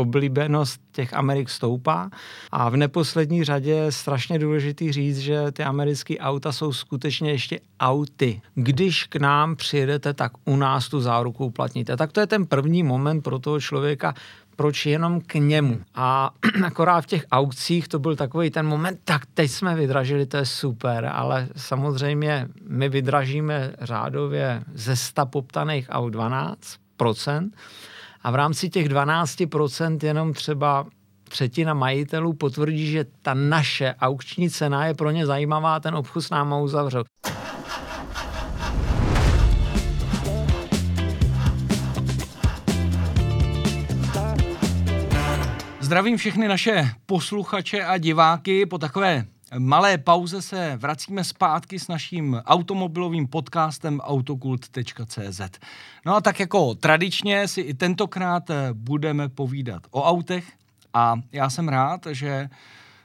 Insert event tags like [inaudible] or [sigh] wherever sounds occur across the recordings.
oblíbenost těch Amerik stoupá a v neposlední řadě je strašně důležitý říct, že ty americké auta jsou skutečně ještě auty. Když k nám přijedete, tak u nás tu záruku uplatníte. Tak to je ten první moment pro toho člověka, proč jenom k němu. A [clears throat] akorát v těch aukcích to byl takový ten moment, tak teď jsme vydražili, to je super, ale samozřejmě my vydražíme řádově ze 100 poptaných aut 12%, a v rámci těch 12% jenom třeba třetina majitelů potvrdí, že ta naše aukční cena je pro ně zajímavá, ten obchod s náma uzavřel. Zdravím všechny naše posluchače a diváky. Po takové malé pauze se vracíme zpátky s naším automobilovým podcastem autokult.cz. No a tak jako tradičně si i tentokrát eh, budeme povídat o autech a já jsem rád, že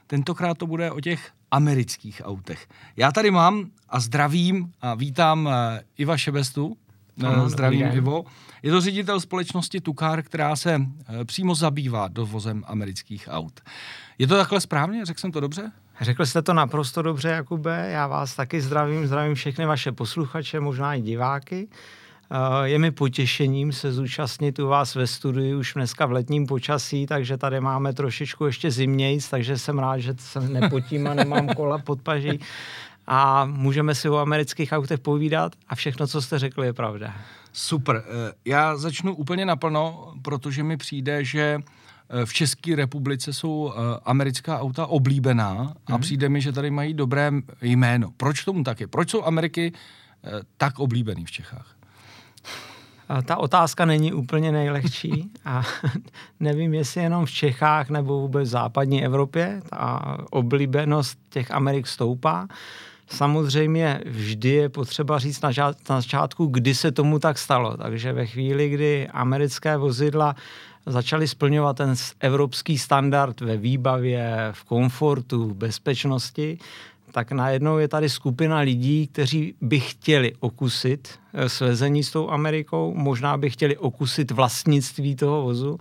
tentokrát to bude o těch amerických autech. Já tady mám a zdravím a vítám eh, Iva Šebestu. Ano, zdravím Ivo. Je to ředitel společnosti Tukar, která se eh, přímo zabývá dovozem amerických aut. Je to takhle správně? Řekl jsem to dobře? Řekl jste to naprosto dobře, Jakube. Já vás taky zdravím, zdravím všechny vaše posluchače, možná i diváky. Eh, je mi potěšením se zúčastnit u vás ve studiu už dneska v letním počasí, takže tady máme trošičku ještě zimnějc, takže jsem rád, že se nepotím a nemám kola pod paží. A můžeme si o amerických autech povídat a všechno, co jste řekli, je pravda. Super. Eh, já začnu úplně naplno, protože mi přijde, že v České republice jsou eh, americká auta oblíbená mm-hmm. a mhm. přijde mi, že tady mají dobré jméno. Proč tomu tak je? Proč jsou Ameriky eh, tak oblíbený v Čechách? Ta otázka není úplně nejlehčí a [laughs] nevím, jestli jenom v Čechách nebo vůbec v západní Evropě ta oblíbenost těch Amerik stoupá. Samozřejmě vždy je potřeba říct na, na začátku, kdy se tomu tak stalo. Takže ve chvíli, kdy americké vozidla začali splňovat ten evropský standard ve výbavě, v komfortu, v bezpečnosti, tak najednou je tady skupina lidí, kteří by chtěli okusit eh, svezení s tou Amerikou, možná by chtěli okusit vlastnictví toho vozu.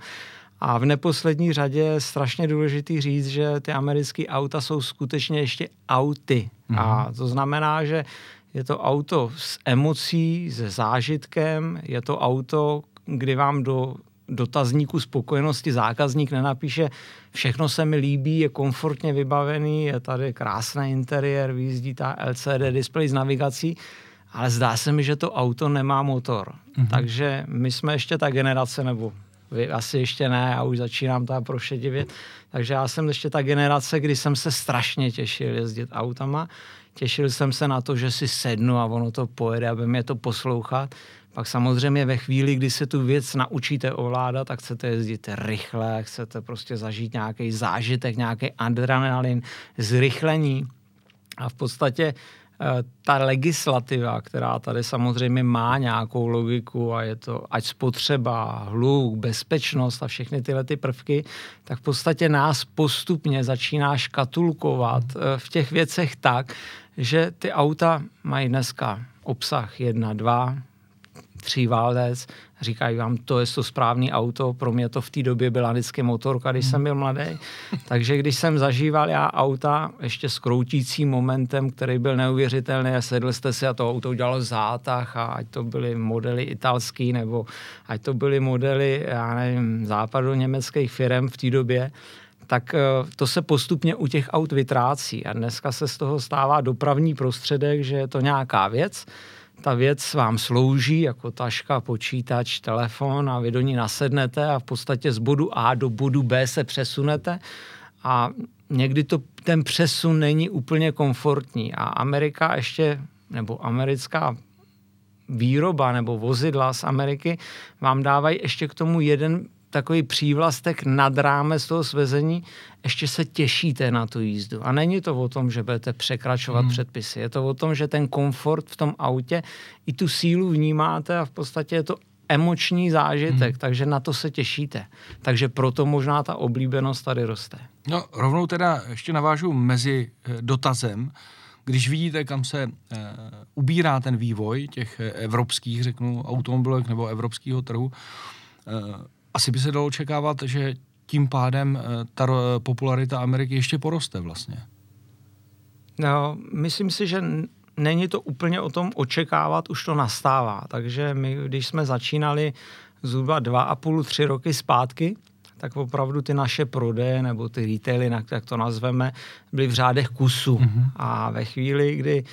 A v neposlední řadě je strašně důležitý říct, že ty americké auta jsou skutečně ještě auty. Mm-hmm. A mhm. to znamená, že je to auto s emocí, se zážitkem, je to auto, kdy vám do dotazníku spokojenosti zákazník nenapíše, všechno se mi líbí, je komfortně vybavený, je tady krásný interiér, vyjízdí ta LCD display s navigací, ale zdá se mi, že to auto nemá motor. Mm-hmm. Takže my jsme ještě ta generace, nebo vy asi ještě ne, já už začínám ta prošedivět, takže já jsem ještě ta generace, kdy jsem se strašně těšil jezdit autama, těšil jsem se na to, že si sednu a ono to pojede, aby mě to poslouchat. Pak samozřejmě ve chvíli, kdy se tu věc naučíte ovládat, tak chcete jezdit rychle, chcete prostě zažít nějaký zážitek, nějaký adrenalin, zrychlení. A v podstatě eh, ta legislativa, která tady samozřejmě má nějakou logiku a je to ať spotřeba, hluk, bezpečnost a všechny tyhle ty prvky, tak v podstatě nás postupně začíná škatulkovat eh, v těch věcech tak, že ty auta mají dneska obsah 1, 2, tří válec, říkají vám, to je to správný auto, pro mě to v té době byla vždycky motorka, když jsem byl mladý. [laughs] Takže když jsem zažíval já auta ještě s kroutícím momentem, který byl neuvěřitelný a sedl jste si a to auto udělalo zátah a ať to byly modely italský nebo ať to byly modely, já nevím, západu německých firm v té době, tak eh, to se postupně u těch aut vytrácí. A dneska se z toho stává dopravní prostředek, že je to nějaká věc, ta věc vám slouží jako taška, počítač, telefon a vy do ní nasednete a v podstatě z bodu A do bodu B se přesunete. A někdy to, ten přesun není úplně komfortní. A Amerika ještě, nebo americká výroba nebo vozidla z Ameriky vám dávají ještě k tomu jeden takový přívlastek nad rámec toho svezení, ještě se těšíte na tu jízdu. A není to o tom, že budete překračovat hmm. předpisy. Je to o tom, že ten komfort v tom autě i tu sílu vnímáte a v podstatě je to emoční zážitek, hmm. takže na to se těšíte. Takže proto možná ta oblíbenost tady roste. No, rovnou teda ještě navážu mezi eh, dotazem, když vidíte, kam se e, ubírá ten vývoj těch eh, evropských, řeknu, automobilek nebo evropského trhu, e, asi by se dalo očekávat, že tím pádem eh, ta popularita Ameriky ještě poroste vlastně. No, myslím si, že není to úplně o tom očekávat, už to nastává. Takže my, když jsme začínali zhruba dva a půl, tři roky zpátky, tak opravdu ty naše prodeje nebo ty retaily, jak to nazveme, byly v řádech kusů. Mm-hmm. A ve chvíli, kdy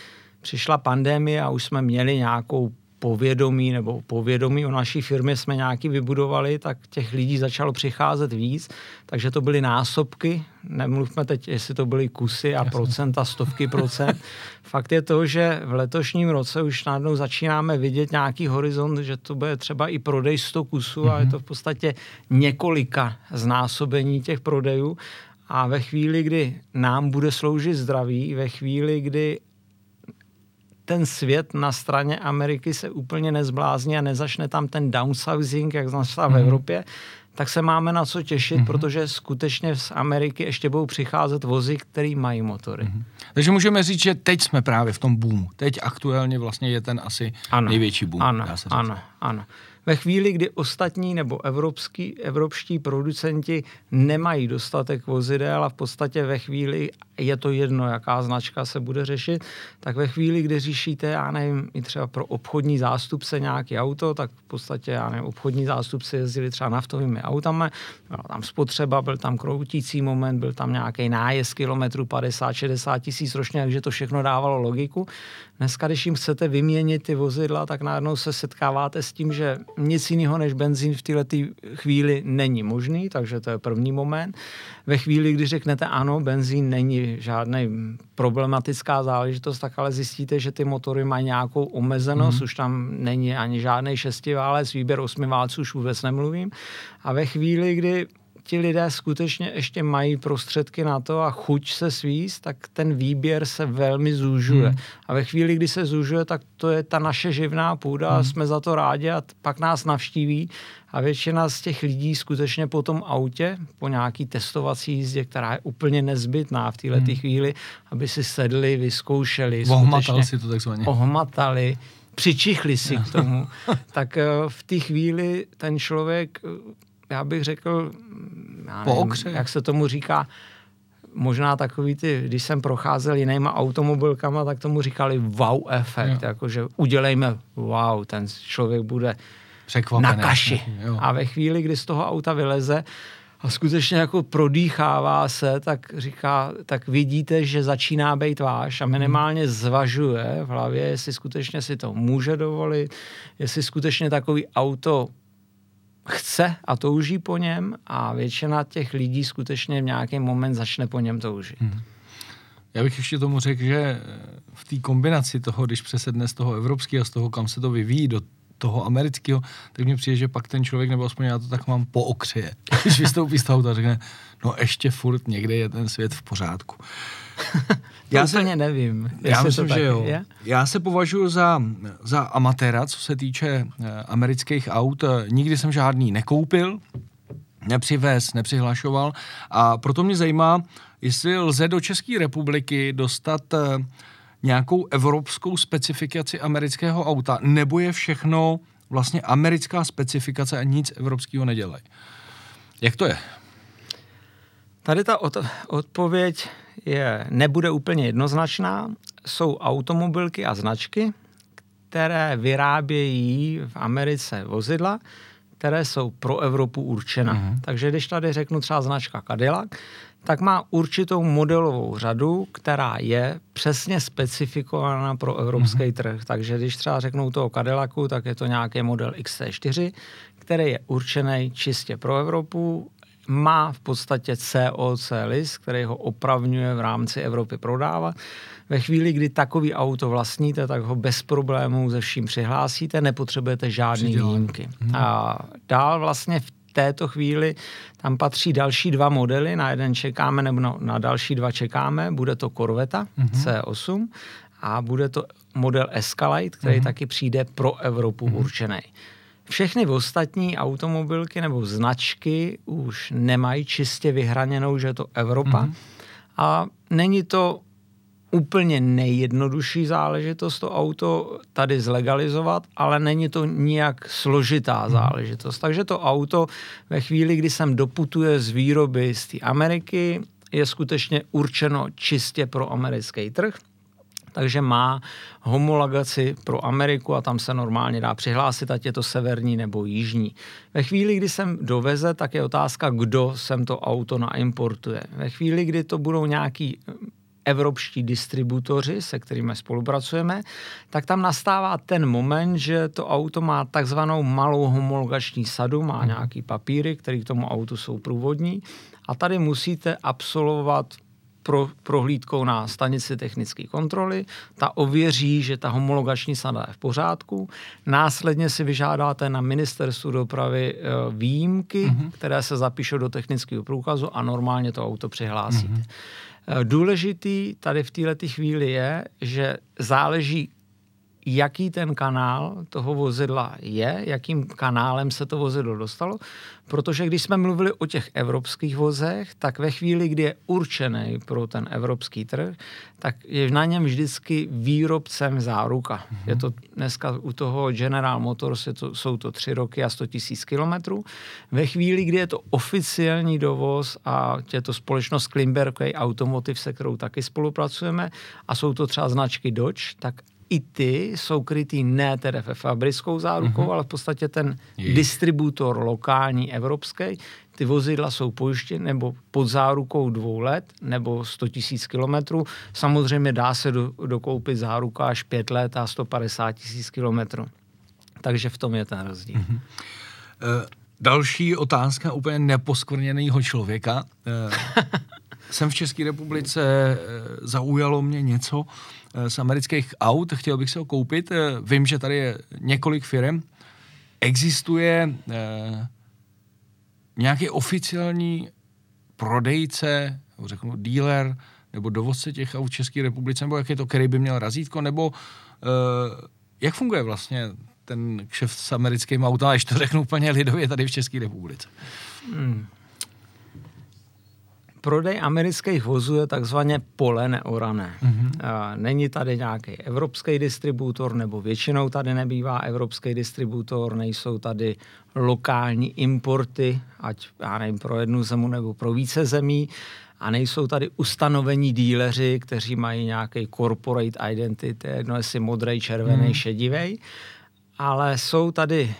přišla pandemie a už jsme měli nějakou povědomí nebo povědomí o naší firmě jsme nějaký vybudovali, tak těch lidí začalo přicházet víc, takže to byly násobky, nemluvme teď, jestli to byly kusy a Jasně. procenta, stovky procent. [laughs] Fakt je to, že v letošním roce už najednou začínáme vidět nějaký horizont, že to bude třeba i prodej 100 kusů mm-hmm. a je mhm. to v podstatě několika znásobení těch prodejů. A ve chvíli, kdy nám bude sloužit zdraví, ve chvíli, kdy ten svět na straně Ameriky se úplně nezblázní a nezačne tam ten downsizing, jak nastal mm. v mhm. Evropě, tak se máme na co těšit, mm-hmm. protože skutečně z Ameriky ještě budou přicházet vozy, které mají motory. Mm-hmm. Takže můžeme říct, že teď jsme právě v tom boomu. Teď aktuálně vlastně je ten asi ano. největší boom. Ano, ano, ano ve chvíli, kdy ostatní nebo evropský, evropští producenti nemají dostatek vozidel a v podstatě ve chvíli, je to jedno, jaká značka se bude řešit, tak ve chvíli, kdy řešíte, já nevím, i třeba pro obchodní zástupce nějaký auto, tak v podstatě, já nevím, obchodní zástupci jezdili třeba naftovými autami, byla tam spotřeba, byl tam kroutící moment, byl tam nějaký nájezd kilometru 50-60 tisíc ročně, takže to všechno dávalo logiku. Dneska, když jim chcete vyměnit ty vozidla, tak najednou se setkáváte s tím, že nic jiného než benzín v této chvíli není možný, takže to je první moment. Ve chvíli, kdy řeknete ano, benzín není žádný problematická záležitost, tak ale zjistíte, že ty motory mají nějakou omezenost, mm. už tam není ani žádný šestiválec, výběr osmiválců už vůbec nemluvím. A ve chvíli, kdy ti lidé skutečně ještě mají prostředky na to a chuť se svíst, tak ten výběr se velmi zúžuje. Hmm. A ve chvíli, kdy se zúžuje, tak to je ta naše živná půda hmm. a jsme za to rádi a pak nás navštíví a většina z těch lidí skutečně po tom autě, po nějaký testovací jízdě, která je úplně nezbytná v této hmm. chvíli, aby si sedli, vyzkoušeli. Ohmatali si to takzvaně. Ohmatali, přičichli si k tomu, [laughs] tak eh, v té chvíli ten člověk já bych řekl, já nevím, jak se tomu říká, možná takový ty, když jsem procházel jinýma automobilkama, tak tomu říkali wow efekt, jakože udělejme wow, ten člověk bude na kaši. Jo. A ve chvíli, kdy z toho auta vyleze a skutečně jako prodýchává se, tak říká, tak vidíte, že začíná být váš a minimálně zvažuje v hlavě, jestli skutečně si to může dovolit, jestli skutečně takový auto chce a touží po něm a většina těch lidí skutečně v nějaký moment začne po něm toužit. Hmm. Já bych ještě tomu řekl, že v té kombinaci toho, když přesedne z toho evropského, z toho, kam se to vyvíjí, do toho amerického, tak mi přijde, že pak ten člověk, nebo aspoň já to tak mám po okřije, [laughs] když vystoupí z toho a řekne, no ještě furt někde je ten svět v pořádku. [laughs] já se, úplně nevím. Já myslím, že jo. Je? Já se považuji za, za amatéra, co se týče eh, amerických aut. Nikdy jsem žádný nekoupil, nepřivez, nepřihlašoval a proto mě zajímá, jestli lze do České republiky dostat eh, nějakou evropskou specifikaci amerického auta, nebo je všechno vlastně americká specifikace a nic evropského nedělají. Jak to je? Tady ta od- odpověď je, nebude úplně jednoznačná. Jsou automobilky a značky, které vyrábějí v Americe vozidla, které jsou pro Evropu určena. Mm-hmm. Takže když tady řeknu třeba značka Cadillac, tak má určitou modelovou řadu, která je přesně specifikovaná pro evropský mm-hmm. trh. Takže když třeba řeknou toho Cadillacu, tak je to nějaký model XC4, který je určený čistě pro Evropu, má v podstatě COC list, který ho opravňuje v rámci Evropy prodávat. Ve chvíli, kdy takový auto vlastníte, tak ho bez problémů ze vším přihlásíte, nepotřebujete žádné výjimky. Hmm. A dál vlastně v této chvíli tam patří další dva modely, na jeden čekáme, nebo na, na další dva čekáme, bude to Corvetta hmm. C8 a bude to model Escalade, který hmm. taky přijde pro Evropu hmm. určený. Všechny ostatní automobilky nebo značky už nemají čistě vyhraněnou, že je to Evropa. Mm-hmm. A není to úplně nejjednodušší záležitost to auto tady zlegalizovat, ale není to nijak složitá mhm. záležitost. Takže to auto ve chvíli, kdy sem doputuje z výroby z té Ameriky, je skutečně určeno čistě pro americký trh takže má homologaci pro Ameriku a tam se normálně dá přihlásit, ať je to severní nebo jižní. Ve chvíli, kdy sem doveze, tak je otázka, kdo sem to auto naimportuje. Ve chvíli, kdy to budou nějaký eh, evropští distributoři, se kterými spolupracujeme, tak tam nastává ten moment, že to auto má takzvanou malou homologační sadu, má mhm. nějaký papíry, které k tomu autu jsou průvodní a tady musíte absolvovat pro, prohlídkou na stanici technické kontroly, ta ověří, že ta homologační sada je v pořádku, následně si vyžádáte na ministerstvu dopravy e, výjimky, mm-hmm. které se zapíšou do technického průkazu a normálně to auto přihlásíte. Mm-hmm. Důležitý tady v této chvíli je, že záleží, jaký ten kanál toho vozidla je, jakým kanálem se to vozidlo dostalo, protože když jsme mluvili o těch evropských vozech, tak ve chvíli, kdy je určený pro ten evropský trh, tak je na něm vždycky výrobcem záruka. Mm-hmm. Je to dneska u toho General Motors, je to, jsou to tři roky a 100 tisíc kilometrů. Ve chvíli, kdy je to oficiální dovoz a je to společnost Klimberg Automotive, se kterou taky spolupracujeme, a jsou to třeba značky Dodge, tak i ty jsou krytý ne tedy ve fabrickou zárukou, mm-hmm. ale v podstatě ten Je. distributor lokální evropský, ty vozidla jsou pojištěny nebo pod zárukou dvou let nebo 100 tisíc kilometrů. Samozřejmě dá se do, dokoupit záruka až pět let a 150 tisíc kilometrů. Takže v tom je ten rozdíl. Mm-hmm. Uh, další otázka úplně neposkvrněného člověka. Uh, [laughs] jsem v České republice, uh, zaujalo mě něco, z amerických aut, chtěl bych se ho koupit. Eh, vím, že tady je několik firm. Existuje eh, nějaký oficiální prodejce, řeknu dealer, nebo dovozce těch aut v České republice, nebo jak je to, který by měl razítko, nebo eh, jak funguje vlastně ten kšeft s americkým autem, až to řeknu úplně lidově tady v České republice? Hmm. Prodej amerických vozů je takzvaně pole neorané. Mm-hmm. Není tady nějaký evropský distributor, nebo většinou tady nebývá evropský distributor, nejsou tady lokální importy, ať já nevím, pro jednu zemu nebo pro více zemí, a nejsou tady ustanovení díleři, kteří mají nějaký corporate identity, jedno jestli modrý, červený, mm. šedivý, ale jsou tady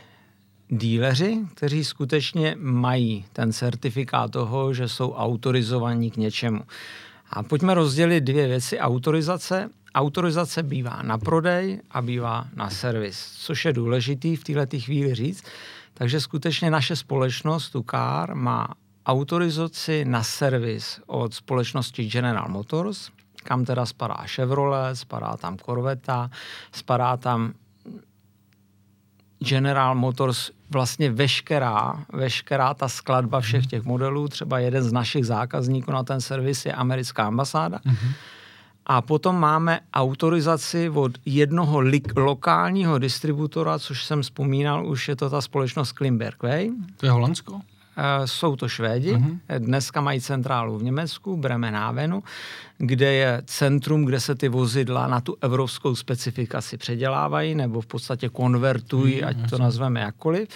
díleři, kteří skutečně mají ten certifikát toho, že jsou autorizovaní k něčemu. A pojďme rozdělit dvě věci. Autorizace. Autorizace bývá na prodej a bývá na servis, což je důležitý v této chvíli říct. Takže skutečně naše společnost Tukar má autorizaci na servis od společnosti General Motors, kam teda spadá Chevrolet, spadá tam Corvette, spadá tam General Motors vlastně veškerá, veškerá ta skladba všech těch modelů, třeba jeden z našich zákazníků na ten servis je americká ambasáda. Mm-hmm. A potom máme autorizaci od jednoho li- lokálního distributora, což jsem vzpomínal, už je to ta společnost Klimberg. Vej? To je Holandsko? Eh, jsou to Švédi, uh-huh. dneska mají centrálu v Německu, Bremenhavenu, kde je centrum, kde se ty vozidla na tu evropskou specifikaci předělávají nebo v podstatě konvertují, uh-huh, ať to nazveme jakkoliv.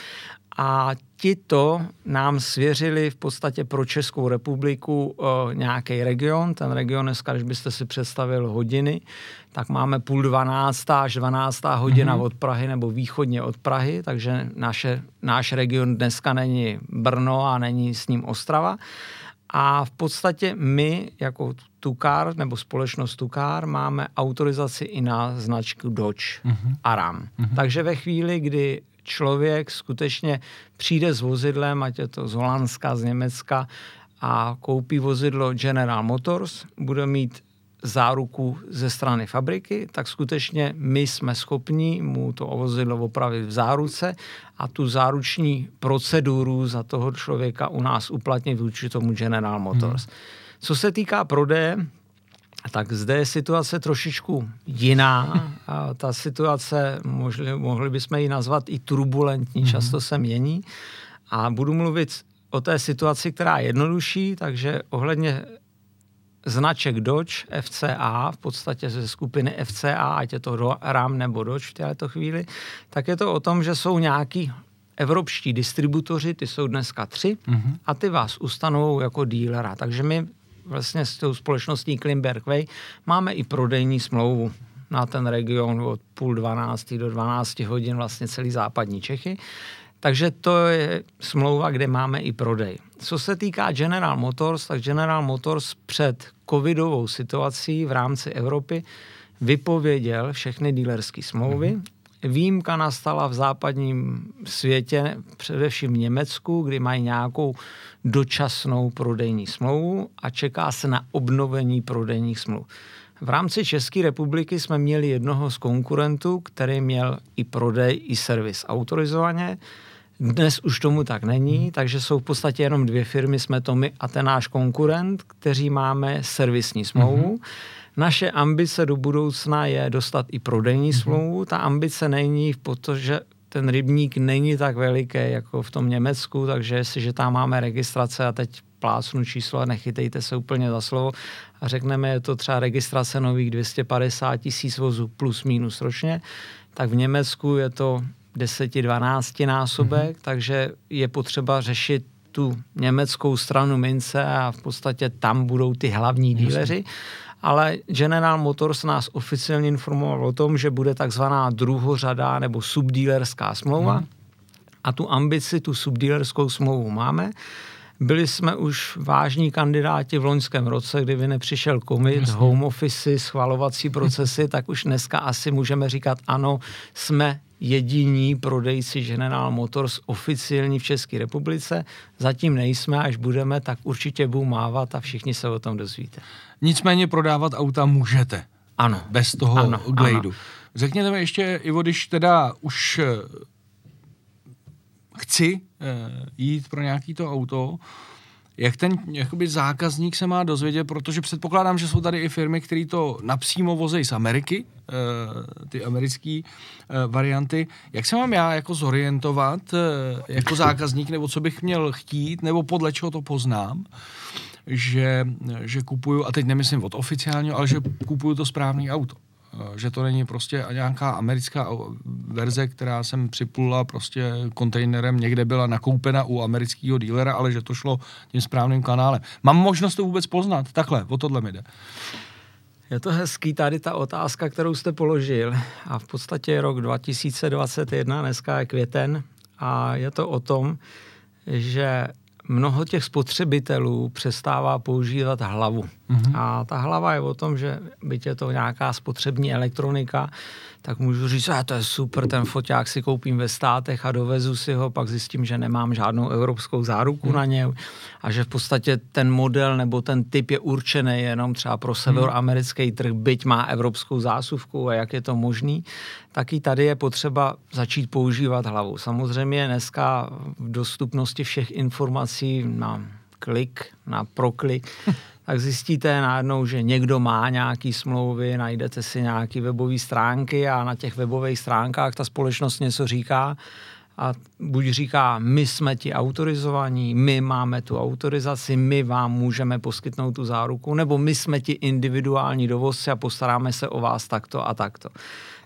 A tito nám svěřili v podstatě pro Českou republiku uh, nějaký region. Ten region dneska, když byste si představil hodiny, tak máme půl dvanáctá až dvanáctá hodina mm-hmm. od Prahy nebo východně od Prahy, takže naše, náš region dneska není Brno a není s ním Ostrava. A v podstatě my jako Tukar nebo společnost Tukar máme autorizaci i na značku Dodge mm-hmm. a Ram. Mm-hmm. Takže ve chvíli, kdy člověk skutečně přijde s vozidlem, ať je to z Holandska, z Německa, a koupí vozidlo General Motors, bude mít záruku ze strany fabriky, tak skutečně my jsme schopni mu to vozidlo opravit v záruce a tu záruční proceduru za toho člověka u nás uplatnit vůči tomu General Motors. Hmm. Co se týká prodeje, tak zde je situace trošičku jiná. A ta situace, mohli, mohli bychom ji nazvat i turbulentní, mm-hmm. často se mění. A budu mluvit o té situaci, která je jednodušší, takže ohledně značek Dodge, FCA, v podstatě ze skupiny FCA, ať je to RAM nebo Dodge v této chvíli, tak je to o tom, že jsou nějaký evropští distributoři, ty jsou dneska tři, mm-hmm. a ty vás ustanou jako dílera. Takže my vlastně s tou společností Klimberg Way máme i prodejní smlouvu na ten region od půl dvanácti do 12 hodin vlastně celý západní Čechy. Takže to je smlouva, kde máme i prodej. Co se týká General Motors, tak General Motors před covidovou situací v rámci Evropy vypověděl všechny dílerské smlouvy. Mm-hmm. Výjimka nastala v západním světě, především v Německu, kdy mají nějakou dočasnou prodejní smlouvu a čeká se na obnovení prodejních smluv. V rámci České republiky jsme měli jednoho z konkurentů, který měl i prodej, i servis autorizovaně. Dnes už tomu tak není, hmm. takže jsou v podstatě jenom dvě firmy, jsme to my a ten náš konkurent, kteří máme servisní smlouvu. Mm-hmm. Naše ambice do budoucna je dostat i prodejní mm-hmm. smlouvu. Ta ambice není, protože ten rybník není tak veliký jako v tom Německu, takže jestliže tam máme registrace a teď plácnu číslo a nechytejte se úplně za slovo a řekneme, je to třeba registrace nových 250 tisíc vozů plus minus ročně, tak v Německu je to 10-12 násobek, mm-hmm. takže je potřeba řešit tu německou stranu mince a v podstatě tam budou ty hlavní díleři. Ale General Motors nás oficiálně informoval o tom, že bude takzvaná druhořada nebo subdílerská smlouva. Mm. A tu ambici, tu subdílerskou smlouvu máme. Byli jsme už vážní kandidáti v loňském roce, kdyby nepřišel covid, Jasně. home office, schvalovací procesy, [laughs] tak už dneska asi můžeme říkat ano, jsme jediní prodejci General Motors oficiální v České republice. Zatím nejsme, až budeme, tak určitě budu mávat a všichni se o tom dozvíte. Nicméně prodávat auta můžete. Ano. Bez toho ano, glejdu. Ano. Řekněte mi ještě, Ivo, když teda už eh, chci eh, jít pro nějaký to auto, jak ten jakoby, zákazník se má dozvědět, protože předpokládám, že jsou tady i firmy, které to napřímo vozejí z Ameriky, e, ty americké e, varianty. Jak se mám já jako zorientovat e, jako zákazník, nebo co bych měl chtít, nebo podle čeho to poznám, že, že kupuju, a teď nemyslím od oficiálního, ale že kupuju to správné auto. Eh, že to není prostě nějaká americká verze, která jsem připlula prostě kontejnerem, někde byla nakoupena u amerického dílera, ale že to šlo tím správným kanálem. Mám možnost to vůbec poznat? Takhle, o tohle mi jde. Je to hezký tady ta otázka, kterou jste položil. A v podstatě je rok 2021, dneska je květen a je to o tom, že mnoho těch spotřebitelů přestává používat hlavu. Mm-hmm. A ta hlava je o tom, že byť je to nějaká spotřební elektronika, tak můžu říct, že to je super, ten foťák si koupím ve státech a dovezu si ho, pak zjistím, že nemám žádnou evropskou záruku hmm. na ně a že v podstatě ten model nebo ten typ je určený jenom třeba pro severoamerický trh, byť má evropskou zásuvku a jak je to možný, tak i tady je potřeba začít používat hlavu. Samozřejmě dneska v dostupnosti všech informací na klik, na proklik, [laughs] tak zjistíte najednou, že někdo má nějaký smlouvy, najdete si nějaké webové stránky a na těch webových stránkách ta společnost něco říká a buď říká, my jsme ti autorizovaní, my máme tu autorizaci, my vám můžeme poskytnout tu záruku, nebo my jsme ti individuální dovozci a postaráme se o vás takto a takto.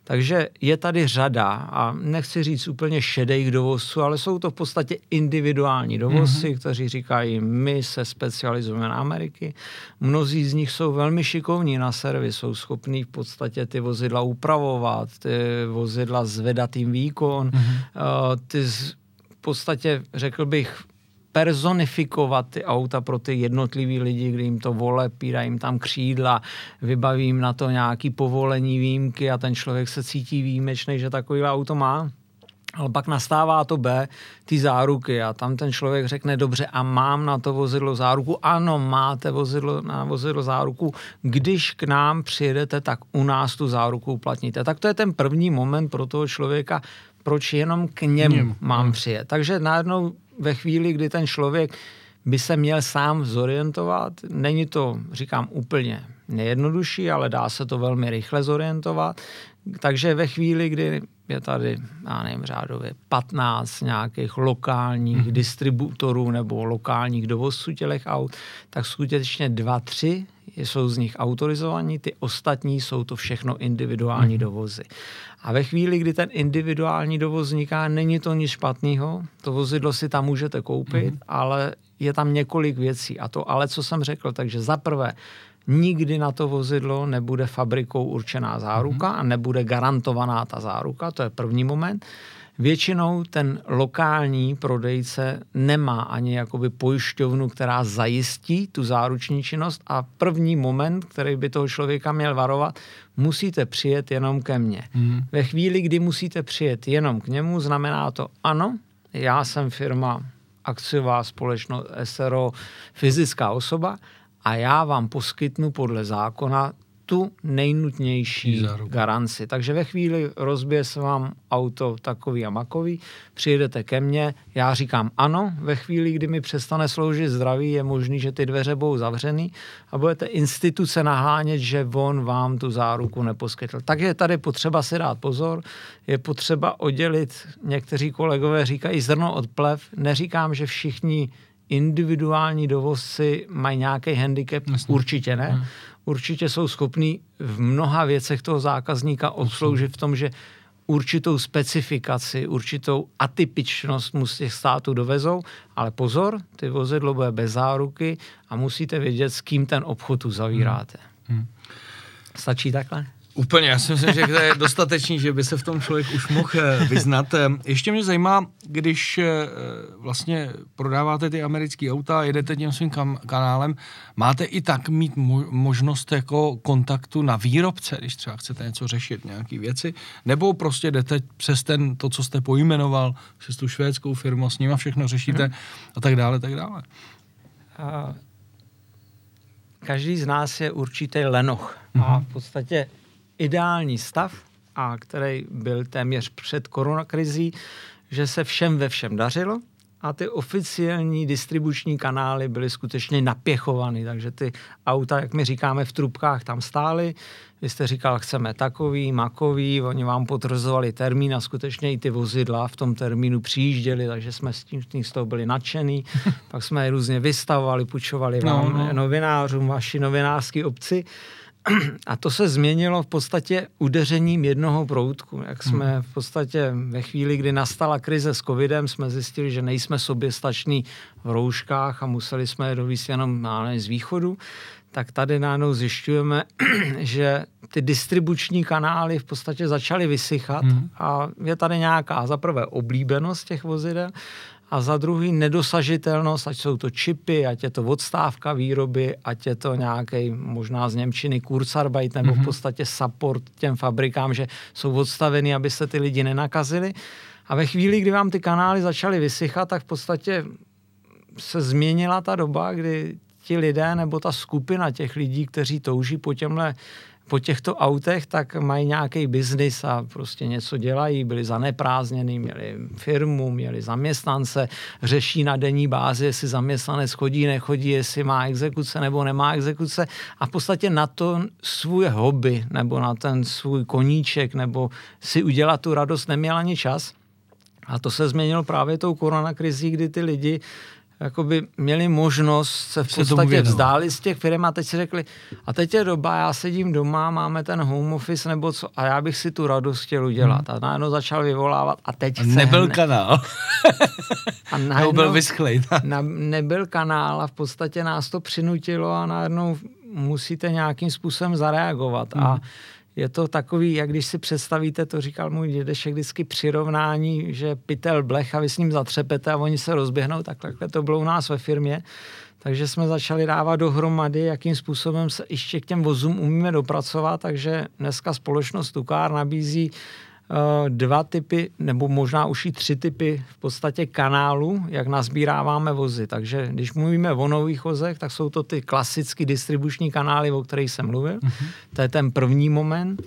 Takže je tady řada, a nechci říct úplně šedých dovozců, ale jsou to v podstatě individuální dovozci, mm-hmm. kteří říkají, my se specializujeme na Ameriky. Mnozí z nich jsou velmi šikovní na servis, jsou schopní v podstatě ty vozidla upravovat, ty vozidla zvedat jim výkon, mm-hmm. ty v podstatě, řekl bych, personifikovat ty auta pro ty jednotlivý lidi, kdy jim to volepí, dají jim tam křídla, vybavím na to nějaký povolení, výjimky a ten člověk se cítí výjimečný, že takový auto má. Ale pak nastává to B, ty záruky a tam ten člověk řekne, dobře, a mám na to vozidlo záruku? Ano, máte vozidlo, na vozidlo záruku. Když k nám přijedete, tak u nás tu záruku uplatníte. Tak to je ten první moment pro toho člověka, proč jenom k němu Něm. mám přijet. Takže najednou ve chvíli, kdy ten člověk by se měl sám zorientovat. Není to, říkám, úplně nejjednodušší, ale dá se to velmi rychle zorientovat. Takže ve chvíli, kdy je tady, já nevím, řádově 15 nějakých lokálních mm-hmm. distributorů nebo lokálních dovozců těch aut, tak skutečně dva, tři jsou z nich autorizovaní, ty ostatní jsou to všechno individuální mm-hmm. dovozy. A ve chvíli, kdy ten individuální dovoz vzniká, není to nic špatného, to vozidlo si tam můžete koupit, mm-hmm. ale je tam několik věcí. A to ale, co jsem řekl, takže za prvé, nikdy na to vozidlo nebude fabrikou určená záruka mm-hmm. a nebude garantovaná ta záruka, to je první moment. Většinou ten lokální prodejce nemá ani jakoby pojišťovnu, která zajistí tu záruční činnost a první moment, který by toho člověka měl varovat, musíte přijet jenom ke mně. Mm. Ve chvíli, kdy musíte přijet jenom k němu, znamená to ano, já jsem firma akciová společnost SRO, fyzická osoba a já vám poskytnu podle zákona tu nejnutnější garanci. Takže ve chvíli rozbije se vám auto takový a makový, přijedete ke mně, já říkám ano, ve chvíli, kdy mi přestane sloužit zdraví, je možný, že ty dveře budou zavřený a budete instituce nahánět, že on vám tu záruku neposkytl. Takže je tady potřeba si dát pozor, je potřeba oddělit, někteří kolegové říkají zrno od plev, neříkám, že všichni individuální dovozci mají nějaký handicap, Jasně. určitě ne. Hmm určitě jsou schopní v mnoha věcech toho zákazníka obsloužit v tom, že určitou specifikaci, určitou atypičnost mu z těch států dovezou, ale pozor, ty vozidlo bude bez záruky a musíte vědět, s kým ten obchod uzavíráte. Hmm. Hmm. Stačí takhle? Úplně, já si myslím, že to je dostatečný, že by se v tom člověk už mohl eh, vyznat. Eh, ještě mě zajímá, když eh, vlastně prodáváte ty americké auta, jedete tím svým kam- kanálem, máte i tak mít mo- možnost jako kontaktu na výrobce, když třeba chcete něco řešit, nějaké věci, nebo prostě jdete přes ten, to, co jste pojmenoval, přes tu švédskou firmu, s nima všechno řešíte hmm. a tak dále, tak dále. A každý z nás je určitý lenoch. A mhm. v podstatě ideální stav, a který byl téměř před koronakrizí, že se všem ve všem dařilo a ty oficiální distribuční kanály byly skutečně napěchovány, takže ty auta, jak my říkáme, v trubkách tam stály. Vy jste říkal, chceme takový, makový, oni vám potvrzovali termín a skutečně i ty vozidla v tom termínu přijížděli, takže jsme s tím z toho byli nadšený. [laughs] Pak jsme je různě vystavovali, půjčovali no, vám no, no. novinářům, vaši novinářské obci. A to se změnilo v podstatě udeřením jednoho proutku. Jak jsme hmm. v podstatě ve chvíli, kdy nastala krize s covidem, jsme zjistili, že nejsme soběstační v rouškách a museli jsme je dovíst jenom z východu, tak tady najednou zjišťujeme, [clears throat] že ty distribuční kanály v podstatě začaly vysychat hmm. a je tady nějaká zaprvé oblíbenost těch vozidel a za druhý nedosažitelnost, ať jsou to čipy, ať je to odstávka výroby, ať je to nějaký možná z Němčiny Kurzarbeit nebo mm-hmm. v mhm. podstatě support těm fabrikám, že jsou odstaveny, aby se ty lidi nenakazili. A ve chvíli, kdy vám ty kanály začaly vysychat, tak v podstatě se změnila ta doba, kdy ti lidé nebo ta skupina těch lidí, kteří touží po těmhle po těchto autech, tak mají nějaký biznis a prostě něco dělají, byli zaneprázdněni, měli firmu, měli zaměstnance, řeší na denní bázi, jestli zaměstnanec chodí, nechodí, jestli má exekuce nebo nemá exekuce a v podstatě na to svůj hobby nebo na ten svůj koníček nebo si udělat tu radost neměl ani čas. A to se změnilo právě tou koronakrizí, kdy ty lidi jakoby měli možnost se v podstatě vzdálit z těch firm a teď si řekli, a teď je doba, já sedím doma, máme ten home office nebo co, a já bych si tu radost chtěl udělat. Hmm. A najednou začal vyvolávat a teď a nebyl hned. kanál. a [laughs] najednou, byl vyschlej. na, nebyl kanál a v podstatě nás to přinutilo a najednou musíte nějakým způsobem zareagovat. Hmm. A je to takový, jak když si představíte, to říkal můj dědešek vždycky přirovnání, že pytel blech a vy s ním zatřepete a oni se rozběhnou, tak takhle to bylo u nás ve firmě. Takže jsme začali dávat dohromady, jakým způsobem se ještě k těm vozům umíme dopracovat, takže dneska společnost Tukár nabízí dva typy, nebo možná už i tři typy v podstatě kanálu, jak nazbíráváme vozy. Takže když mluvíme o nových vozech, tak jsou to ty klasické distribuční kanály, o kterých jsem mluvil. Uh-huh. To je ten první moment.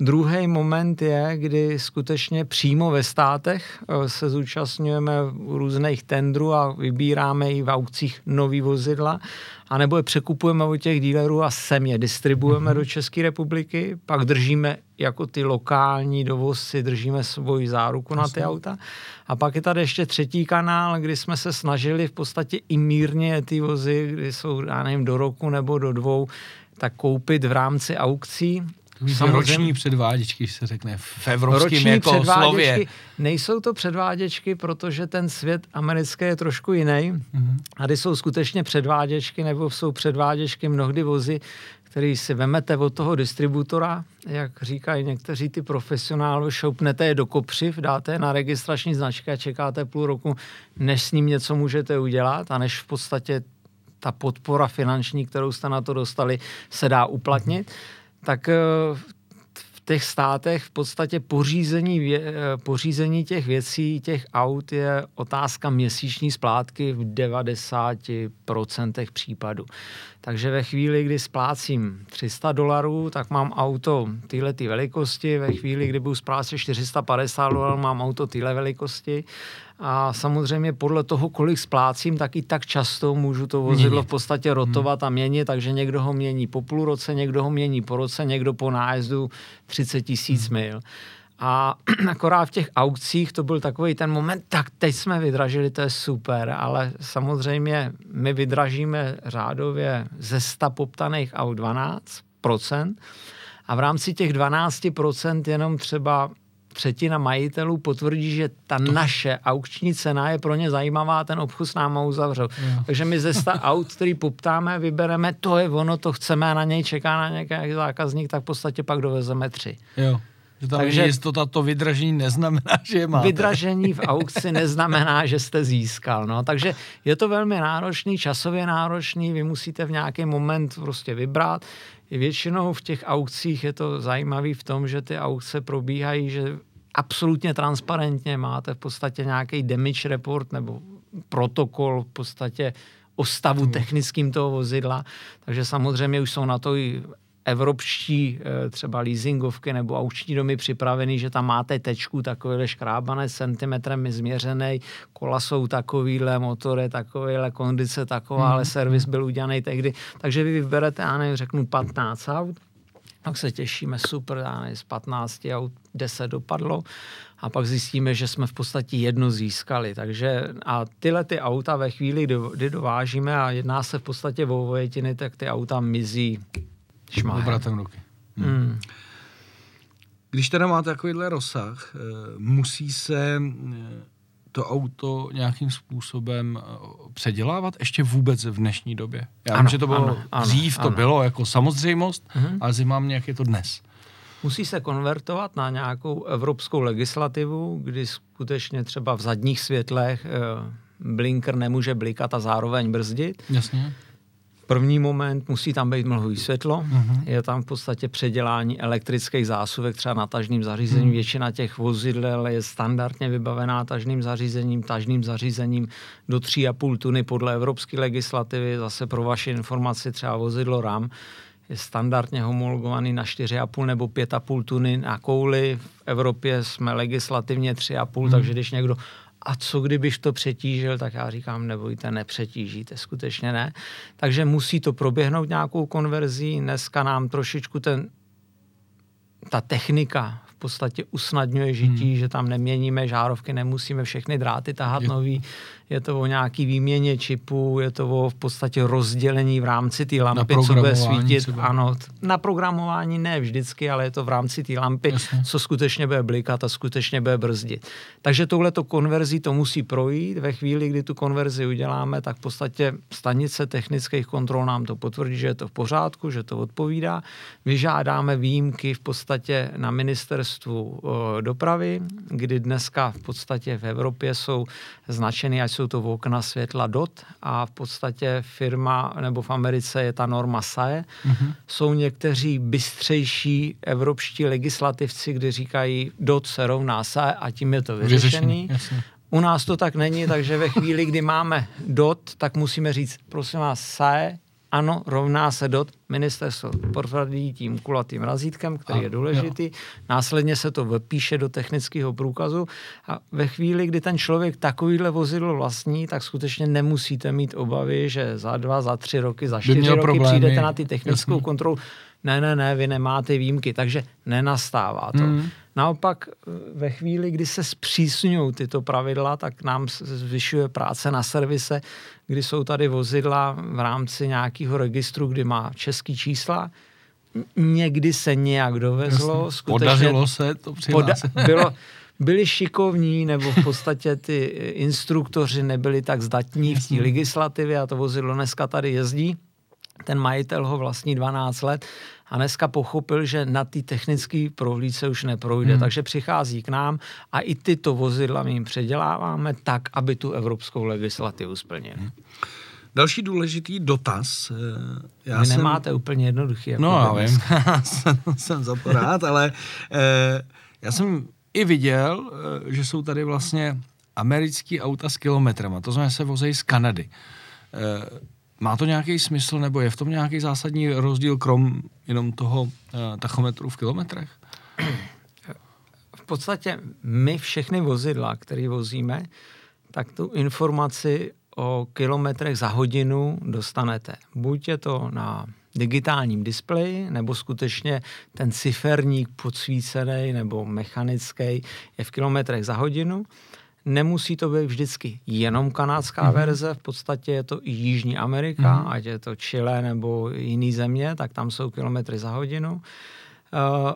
Druhý moment je, kdy skutečně přímo ve státech eh, se zúčastňujeme různých tendrů a vybíráme i v aukcích nový vozidla, anebo je překupujeme od těch dílerů a sem je distribuujeme mm-hmm. do České republiky, pak držíme jako ty lokální dovozci, držíme svoji záruku Jasně. na ty auta. A pak je tady ještě třetí kanál, kdy jsme se snažili v podstatě i mírně ty vozy, kdy jsou, já nevím, do roku nebo do dvou, tak koupit v rámci aukcí Samozřejmě, roční předváděčky se řekne v evropském jako slově. Nejsou to předváděčky, protože ten svět americký je trošku jiný. Mm-hmm. A ty jsou skutečně předváděčky, nebo jsou předváděčky mnohdy vozy, který si vemete od toho distributora, jak říkají někteří ty profesionálové, šoupnete je do kopřiv, dáte je na registrační značky a čekáte půl roku, než s ním něco můžete udělat a než v podstatě ta podpora finanční, kterou jste na to dostali, se dá uplatnit. Mm-hmm tak eh, v těch státech v podstatě pořízení, eh, pořízení těch věcí, těch aut je otázka měsíční splátky v 90% případů. Takže ve chvíli, kdy splácím 300 dolarů, tak mám auto tyhle ty velikosti, ve chvíli, kdy budu splácet 450 dolarů, mám auto tyhle velikosti. A samozřejmě podle toho, kolik splácím, tak i tak často můžu to vozidlo v podstatě rotovat a měnit, takže někdo ho mění po půl roce, někdo ho mění po roce, někdo po nájezdu 30 tisíc hmm. A [clears throat] akorát v těch aukcích to byl takový ten moment, tak teď jsme vydražili, to je super, ale samozřejmě my vydražíme řádově ze 100 poptaných aut 12% a v rámci těch 12% jenom třeba třetina majitelů potvrdí, že ta to... naše aukční cena je pro ně zajímavá, ten obchod s náma uzavřel. Jo. Takže my ze sta [laughs] aut, který poptáme, vybereme, to je ono, to chceme a na něj čeká na nějaký zákazník, tak v podstatě pak dovezeme tři. Jo. Že tam Takže jistota, to vydražení neznamená, [laughs] že je máte. Vydražení v aukci neznamená, že jste získal. No. Takže je to velmi náročný, časově náročný, vy musíte v nějaký moment prostě vybrat. Většinou v těch aukcích je to zajímavé v tom, že ty aukce probíhají, že absolutně transparentně máte v podstatě nějaký damage report nebo protokol v podstatě o stavu hmm. technickým toho vozidla, takže samozřejmě už jsou na to i evropští eh, třeba leasingovky nebo auční domy připravený, že tam máte tečku takovýhle škrábané centimetrem změřený, kola jsou takovýhle, motor je takovýhle, kondice taková, ale hmm. servis byl udělaný tehdy. Takže vy vyberete, já nevím, řeknu 15 aut, tak se těšíme, super, já nevím, z 15 aut 10 dopadlo a pak zjistíme, že jsme v podstatě jedno získali. Takže a tyhle ty auta ve chvíli, kdy dovážíme a jedná se v podstatě o vojetiny, tak ty auta mizí šmáhem. Obratem ruky. Hmm. Hmm. Když teda máte takovýhle rozsah, eh, musí se eh, to auto nějakým způsobem eh, předělávat ještě vůbec v dnešní době? Já ano, vím, že to bylo ano, ano, dřív, ano. to bylo jako samozřejmost, uh-huh. ale zimám jak je to dnes. Musí se konvertovat na nějakou evropskou legislativu, kdy skutečně třeba v zadních světlech blinker nemůže blikat a zároveň brzdit. Jasně. První moment musí tam být mlhový světlo, uh-huh. je tam v podstatě předělání elektrických zásuvek třeba na tažným zařízením. Uh-huh. Většina těch vozidel je standardně vybavená tažným zařízením, tažným zařízením do 3,5 tuny podle evropské legislativy. Zase pro vaši informaci třeba vozidlo RAM je standardně homologovaný na 4,5 nebo 5,5 tuny na kouli. V Evropě jsme legislativně 3,5, hmm. takže když někdo a co kdybyš to přetížil, tak já říkám, nebojte, nepřetížíte, skutečně ne. Takže musí to proběhnout nějakou konverzí. Dneska nám trošičku ten, ta technika v podstatě usnadňuje žití, hmm. že tam neměníme žárovky, nemusíme všechny dráty tahat nový je to o nějaký výměně čipů, je to o v podstatě rozdělení v rámci té lampy, co bude svítit. Třeba. Ano, na programování ne vždycky, ale je to v rámci té lampy, Jasně. co skutečně bude blikat a skutečně bude brzdit. Takže touhleto konverzí to musí projít. Ve chvíli, kdy tu konverzi uděláme, tak v podstatě stanice technických kontrol nám to potvrdí, že je to v pořádku, že to odpovídá. Vyžádáme výjimky v podstatě na ministerstvu dopravy, kdy dneska v podstatě v Evropě jsou značeny, ať jsou to okna světla DOT a v podstatě firma, nebo v Americe je ta norma SAE. Mm-hmm. Jsou někteří bystřejší evropští legislativci, kdy říkají DOT se rovná SAE a tím je to vyřešený. vyřešený U nás to tak není, takže ve chvíli, kdy máme DOT, tak musíme říct, prosím vás, SAE, ano, rovná se DOT ministerstvo potvrdí tím kulatým razítkem, který A, je důležitý, jo. následně se to vypíše do technického průkazu a ve chvíli, kdy ten člověk takovýhle vozidlo vlastní, tak skutečně nemusíte mít obavy, že za dva, za tři roky, za čtyři roky problémy. přijdete na ty technickou Jasný. kontrolu. Ne, ne, ne, vy nemáte výjimky, takže nenastává to. Mm. Naopak eh, ve chvíli, kdy se zpřísňují tyto pravidla, tak nám zvyšuje práce na servise, kdy jsou tady vozidla v rámci nějakého registru, kdy má český čísla, někdy se nějak dovezlo. Skutečně Podařilo se to přihlásit. Poda- bylo, byli šikovní, nebo v podstatě ty instruktoři nebyli tak zdatní v té legislativě a to vozidlo dneska tady jezdí. Ten majitel ho vlastní 12 let a dneska pochopil, že na té technické prohlídce už neprojde, hmm. takže přichází k nám a i tyto vozidla my jim předěláváme tak, aby tu evropskou legislativu splnili. Hmm. Další důležitý dotaz. Eh, já Vy jsem... nemáte úplně jednoduchý. Jako no, já vím, [laughs] jsem, jsem za to rád, ale eh, já jsem i viděl, eh, že jsou tady vlastně americký auta s kilometrama, to znamená, se vozejí z Kanady. Eh, má to nějaký smysl, nebo je v tom nějaký zásadní rozdíl, krom jenom toho uh, tachometru v kilometrech? V podstatě my všechny vozidla, které vozíme, tak tu informaci o kilometrech za hodinu dostanete. Buď je to na digitálním displeji, nebo skutečně ten ciferník podsvícený nebo mechanický je v kilometrech za hodinu. Nemusí to být vždycky jenom kanadská mm-hmm. verze, v podstatě je to i Jižní Amerika, mm-hmm. ať je to Chile nebo jiný země, tak tam jsou kilometry za hodinu. Uh,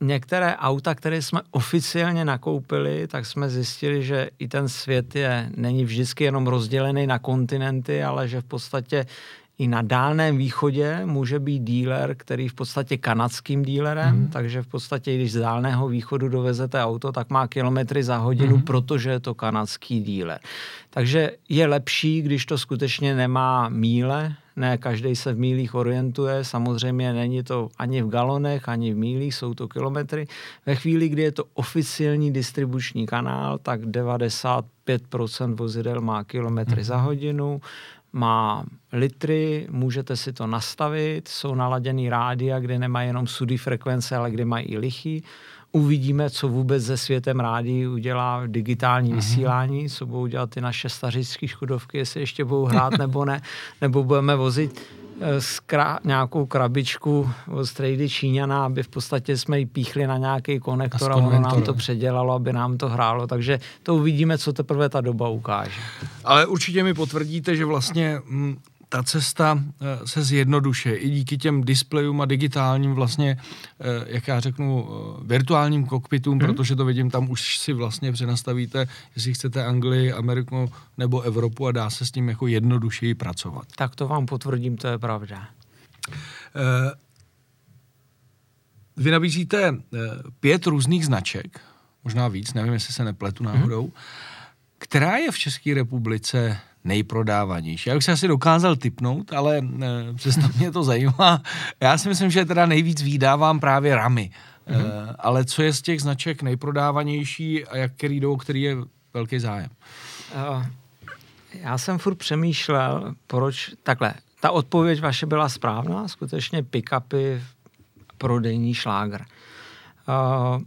některé auta, které jsme oficiálně nakoupili, tak jsme zjistili, že i ten svět je, není vždycky jenom rozdělený na kontinenty, ale že v podstatě i na Dálném východě může být díler, který v podstatě kanadským dílerem, mm. takže v podstatě, když z Dálného východu dovezete auto, tak má kilometry za hodinu, mm. protože je to kanadský díler. Takže je lepší, když to skutečně nemá míle, ne každý se v mílích orientuje, samozřejmě není to ani v galonech, ani v mílích, jsou to kilometry. Ve chvíli, kdy je to oficiální distribuční kanál, tak 95% vozidel má kilometry mm. za hodinu, má litry, můžete si to nastavit, jsou naladěný rádia, kde nemají jenom sudy frekvence, ale kde mají i lichy. Uvidíme, co vůbec se světem rádi udělá digitální mm-hmm. vysílání, co budou dělat ty naše stařické škodovky, jestli ještě budou hrát [laughs] nebo ne, nebo budeme vozit skra, nějakou krabičku od trady Číňana, aby v podstatě jsme ji píchli na nějaký konektor a ono nám to předělalo, aby nám to hrálo. Takže to uvidíme, co teprve ta doba ukáže. Ale určitě mi potvrdíte, že vlastně mm, ta cesta eh, se zjednoduše i díky těm displejům a digitálním vlastně, eh, jak já řeknu, eh, virtuálním kokpitům, hmm. protože to vidím, tam už si vlastně přenastavíte, jestli chcete Anglii, Ameriku nebo Evropu a dá se s tím jako jednodušeji pracovat. Tak to vám potvrdím, to je pravda. Vy nabízíte pět různých značek, možná víc, nevím, jestli se nepletu náhodou. Hmm. Která je v České republice nejprodávanější. Já bych se asi dokázal typnout, ale e, přesto mě to zajímá. Já si myslím, že teda nejvíc výdávám právě ramy. Mm-hmm. E, ale co je z těch značek nejprodávanější a jak který jdou, který je velký zájem? Uh, já jsem furt přemýšlel, proč takhle. Ta odpověď vaše byla správná, skutečně pick-upy, prodejní šlágr. Uh,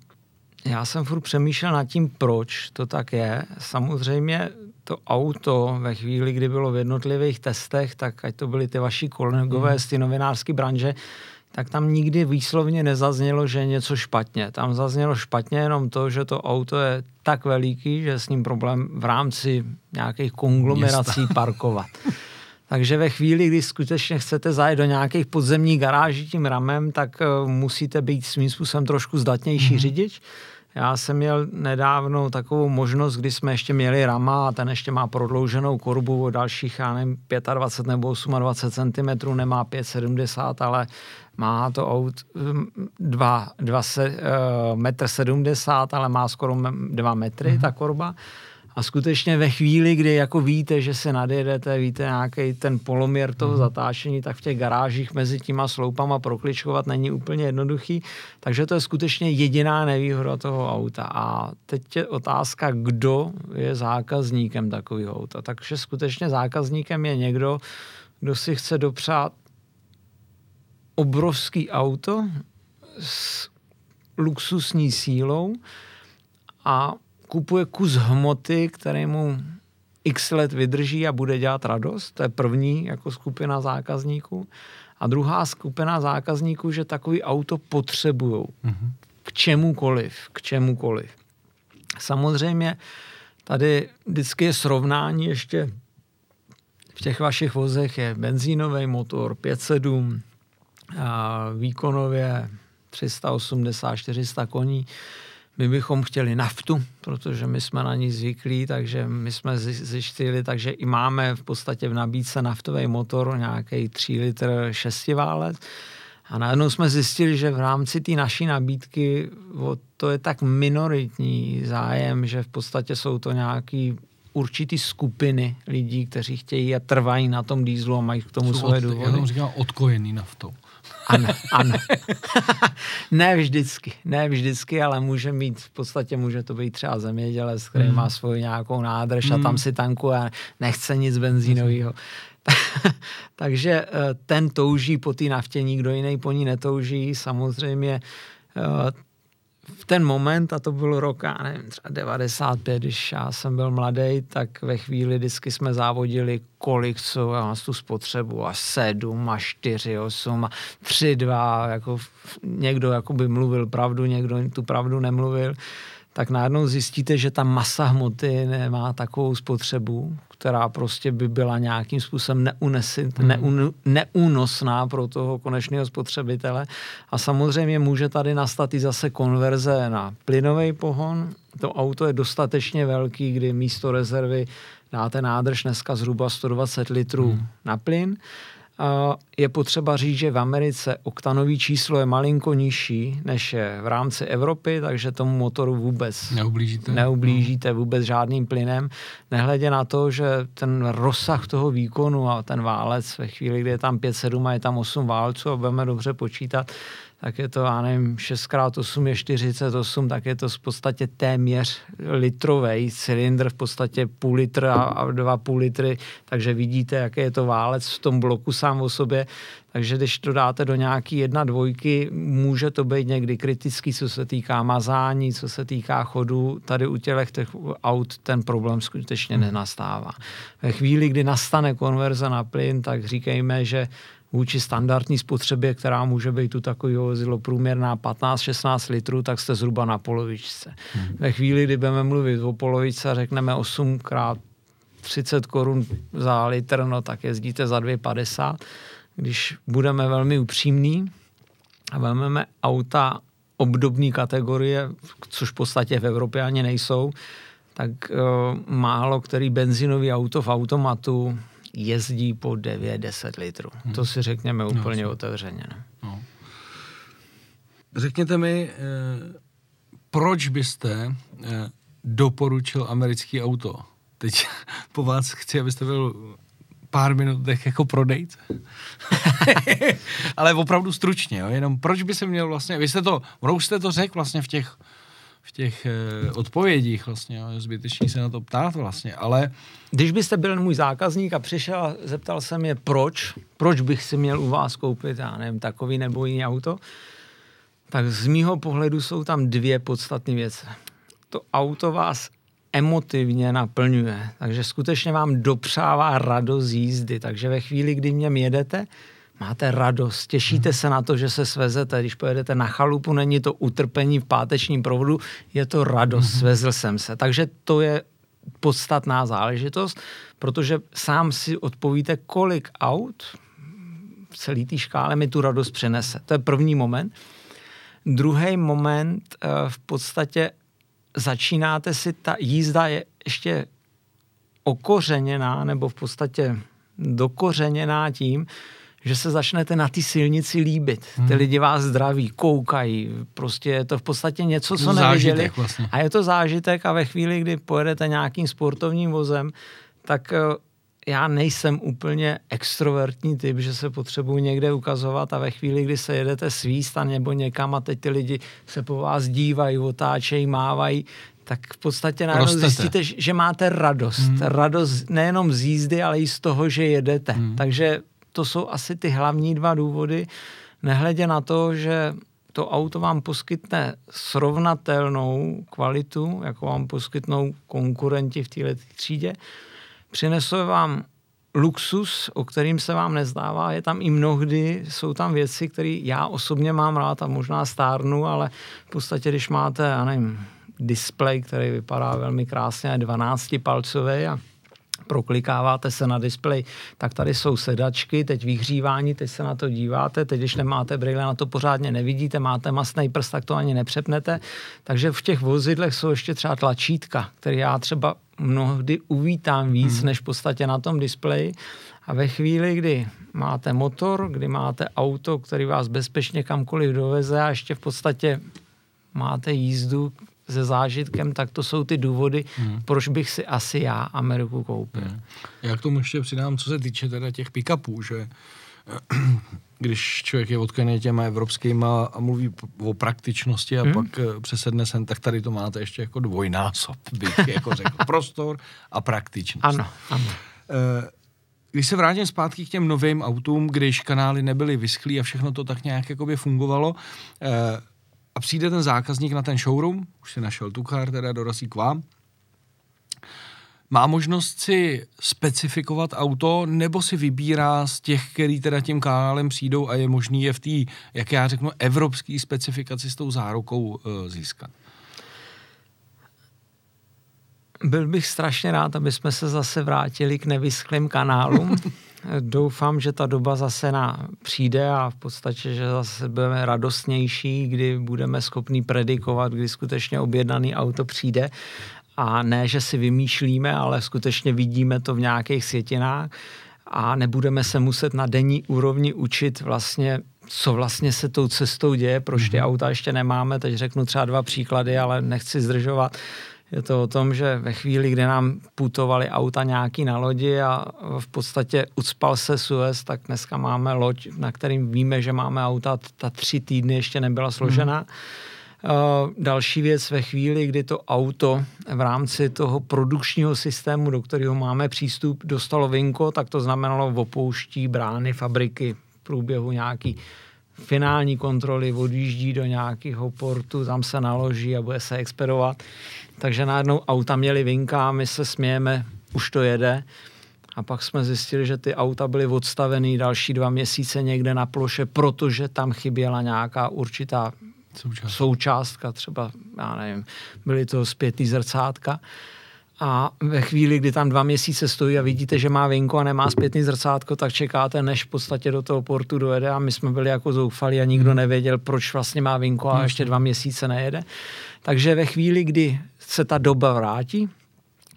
já jsem furt přemýšlel nad tím, proč to tak je. Samozřejmě to auto ve chvíli, kdy bylo v jednotlivých testech, tak ať to byly ty vaši kolegové mm. z ty novinářské branže, tak tam nikdy výslovně nezaznělo, že je něco špatně. Tam zaznělo špatně jenom to, že to auto je tak veliký, že s ním problém v rámci nějakých konglomerací Města. parkovat. [laughs] Takže ve chvíli, kdy skutečně chcete zajet do nějakých podzemních garáží tím ramem, tak uh, musíte být svým způsobem trošku zdatnější mm-hmm. řidič. Já jsem měl nedávno takovou možnost, kdy jsme ještě měli rama a ten ještě má prodlouženou korbu o dalších, já nevím, 25 nebo 28 cm, nemá 5,70, ale má to aut 2, 2 se, uh, metr 70, ale má skoro 2 metry mm-hmm. ta korba. A skutečně ve chvíli, kdy jako víte, že se nadjedete, víte nějaký ten poloměr toho mm. zatáčení, tak v těch garážích mezi těma sloupama prokličkovat není úplně jednoduchý. Takže to je skutečně jediná nevýhoda toho auta. A teď je otázka, kdo je zákazníkem takového auta. Takže skutečně zákazníkem je někdo, kdo si chce dopřát obrovský auto s luxusní sílou a kupuje kus hmoty, který mu x let vydrží a bude dělat radost. To je první jako skupina zákazníků. A druhá skupina zákazníků, že takový auto potřebují mm-hmm. k čemukoliv, k čemukoliv. Samozřejmě tady vždycky je srovnání ještě v těch vašich vozech je benzínový motor 5.7, a výkonově 380-400 koní. My bychom chtěli naftu, protože my jsme na ní zvyklí, takže my jsme zjistili, takže i máme v podstatě v nabídce naftový motor, nějaký 3 litr šestiválec. A najednou jsme zjistili, že v rámci té naší nabídky o, to je tak minoritní zájem, že v podstatě jsou to nějaký určitý skupiny lidí, kteří chtějí a trvají na tom dýzlu a mají k tomu jsou svoje důvody. Já říkám odkojený naftou. Ano, ano. [laughs] ne vždycky, ne vždycky, ale může mít, v podstatě může to být třeba zemědělec, který mm. má svoji nějakou nádrž mm. a tam hmm. si tankuje a nechce nic benzínového. [laughs] Takže eh, ten touží po té naftě, nikdo jiný po ní netouží. Samozřejmě eh, v ten moment, a to byl rok, já nevím, třeba 95, když já jsem byl mladý, tak ve chvíli vždycky jsme závodili, kolik co já mám tu spotřebu, a 7, a 4, 8, a 3, 2, jako někdo jako by mluvil pravdu, někdo tu pravdu nemluvil tak najednou zjistíte, že ta masa hmoty nemá takovou spotřebu, která prostě by byla nějakým způsobem neunesit, hmm. neun, neúnosná pro toho konečného spotřebitele. A samozřejmě může tady nastat i zase konverze na plynový pohon. To auto je dostatečně velký, kdy místo rezervy dáte nádrž dneska zhruba 120 litrů hmm. na plyn je potřeba říct, že v Americe oktanový číslo je malinko nižší, než je v rámci Evropy, takže tomu motoru vůbec neublížíte, neublížíte no. vůbec žádným plynem. Nehledě na to, že ten rozsah toho výkonu a ten válec ve chvíli, kdy je tam 5-7 a je tam 8 válců a budeme dobře počítat, tak je to, já nevím, 6x8 je 48, tak je to v podstatě téměř litrový cylindr, v podstatě půl litr a dva půl litry, takže vidíte, jaký je to válec v tom bloku sám o sobě. Takže když to dáte do nějaký jedna dvojky, může to být někdy kritický, co se týká mazání, co se týká chodu. Tady u těch, těch aut ten problém skutečně nenastává. Ve chvíli, kdy nastane konverze na plyn, tak říkejme, že vůči standardní spotřebě, která může být u takového vozidlo průměrná 15-16 litrů, tak jste zhruba na polovičce. Hmm. Ve chvíli, kdy budeme mluvit o polovičce řekneme 8 krát 30 korun za litr, no tak jezdíte za 2,50. Když budeme velmi upřímní a vezmeme auta obdobné kategorie, což v podstatě v Evropě ani nejsou, tak uh, málo který benzinový auto v automatu jezdí po 9-10 litrů. Hmm. To si řekněme no, úplně no, otevřeně. Ne? No. Řekněte mi, eh, proč byste eh, doporučil americký auto? Teď [laughs] po vás chci, abyste byl pár minutech jako prodejce. [laughs] Ale opravdu stručně, jo? jenom proč by se měl vlastně, vy jste to, už jste to řekl vlastně v těch v těch eh, odpovědích vlastně, jo, zbytečný se na to ptát vlastně, ale... Když byste byl můj zákazník a přišel a zeptal se mě, proč, proč bych si měl u vás koupit, já nevím, takový nebo jiný auto, tak z mýho pohledu jsou tam dvě podstatné věci. To auto vás emotivně naplňuje, takže skutečně vám dopřává radost jízdy, takže ve chvíli, kdy mě jedete, máte radost, těšíte se na to, že se svezete, když pojedete na chalupu, není to utrpení v pátečním provodu, je to radost, mm-hmm. svezl jsem se. Takže to je podstatná záležitost, protože sám si odpovíte, kolik aut v celé té škále mi tu radost přinese. To je první moment. Druhý moment, eh, v podstatě začínáte si, ta jízda je ještě okořeněná, nebo v podstatě dokořeněná tím, že se začnete na ty silnici líbit. Hmm. Ty lidi vás zdraví, koukají, prostě je to v podstatě něco, co neviděli. Vlastně. A je to zážitek a ve chvíli, kdy pojedete nějakým sportovním vozem, tak eh, já nejsem úplně extrovertní typ, že se potřebuji někde ukazovat a ve chvíli, kdy se jedete svíst a nebo někam a teď ty lidi se po vás dívají, otáčejí, mávají, tak v podstatě najednou zjistíte, že máte radost. Hmm. Radost nejenom z jízdy, ale i z toho, že jedete. Hmm. Takže to jsou asi ty hlavní dva důvody. nehledě na to, že to auto vám poskytne srovnatelnou kvalitu, jako vám poskytnou konkurenti v této třídě, přinese vám luxus, o kterým se vám nezdává, je tam i mnohdy, jsou tam věci, které já osobně mám rád a možná stárnu, ale v podstatě, když máte, já nevím, displej, který vypadá velmi krásně, 12 palcový a proklikáváte se na displej, tak tady jsou sedačky, teď vyhřívání, teď se na to díváte, teď když nemáte brýle, na to pořádně nevidíte, máte masný prst, tak to ani nepřepnete. Takže v těch vozidlech jsou ještě třeba tlačítka, které já třeba mnohdy uvítám víc, hmm. než v podstatě na tom displeji. A ve chvíli, kdy máte motor, kdy máte auto, který vás bezpečně kamkoliv doveze a ještě v podstatě máte jízdu, se zážitkem, tak to jsou ty důvody, hmm. proč bych si asi já Ameriku koupil. Hmm. Já k tomu ještě přidám, co se týče teda těch pick-upů, že [clears throat] když člověk je odkaný těma evropskýma a mluví o praktičnosti a hmm. pak eh, přesedne sem, tak tady to máte ještě jako dvojnásob, bych [laughs] jako řekl. Prostor a praktičnost. Ano, ano. Eh, když se vrátím zpátky k těm novým autům, když kanály nebyly vyschlý a všechno to tak nějak jakoby fungovalo, eh, a přijde ten zákazník na ten showroom, už si našel tu kar, teda dorazí k vám, má možnost si specifikovat auto, nebo si vybírá z těch, který teda tím kanálem přijdou a je možný je v té, jak já řeknu, evropské specifikaci s tou zárukou uh, získat? Byl bych strašně rád, aby jsme se zase vrátili k nevysklým kanálům. [laughs] Doufám, že ta doba zase na přijde a v podstatě, že zase budeme radostnější, kdy budeme schopni predikovat, kdy skutečně objednaný auto přijde a ne, že si vymýšlíme, ale skutečně vidíme to v nějakých světinách a nebudeme se muset na denní úrovni učit vlastně, co vlastně se tou cestou děje, proč ty mhm. auta ještě nemáme. Teď řeknu třeba dva příklady, ale nechci zdržovat. Je to o tom, že ve chvíli, kdy nám putovali auta nějaký na lodi a v podstatě ucpal se Suez, tak dneska máme loď, na kterým víme, že máme auta, ta tři týdny ještě nebyla složena. Hmm. Uh, další věc ve chvíli, kdy to auto v rámci toho produkčního systému, do kterého máme přístup, dostalo vinko, tak to znamenalo opouští brány fabriky v průběhu nějaký finální kontroly, odjíždí do nějakého portu, tam se naloží a bude se expedovat. Takže najednou auta měly vinka, my se smějeme, už to jede. A pak jsme zjistili, že ty auta byly odstavený další dva měsíce někde na ploše, protože tam chyběla nějaká určitá Součást. součástka, třeba, já nevím, byly to zpětý zrcátka. A ve chvíli, kdy tam dva měsíce stojí a vidíte, že má vinko a nemá zpětný zrcátko, tak čekáte, než v podstatě do toho portu dojede a my jsme byli jako zoufali a nikdo hmm. nevěděl, proč vlastně má vinko a ještě dva měsíce nejede. Takže ve chvíli, kdy se ta doba vrátí,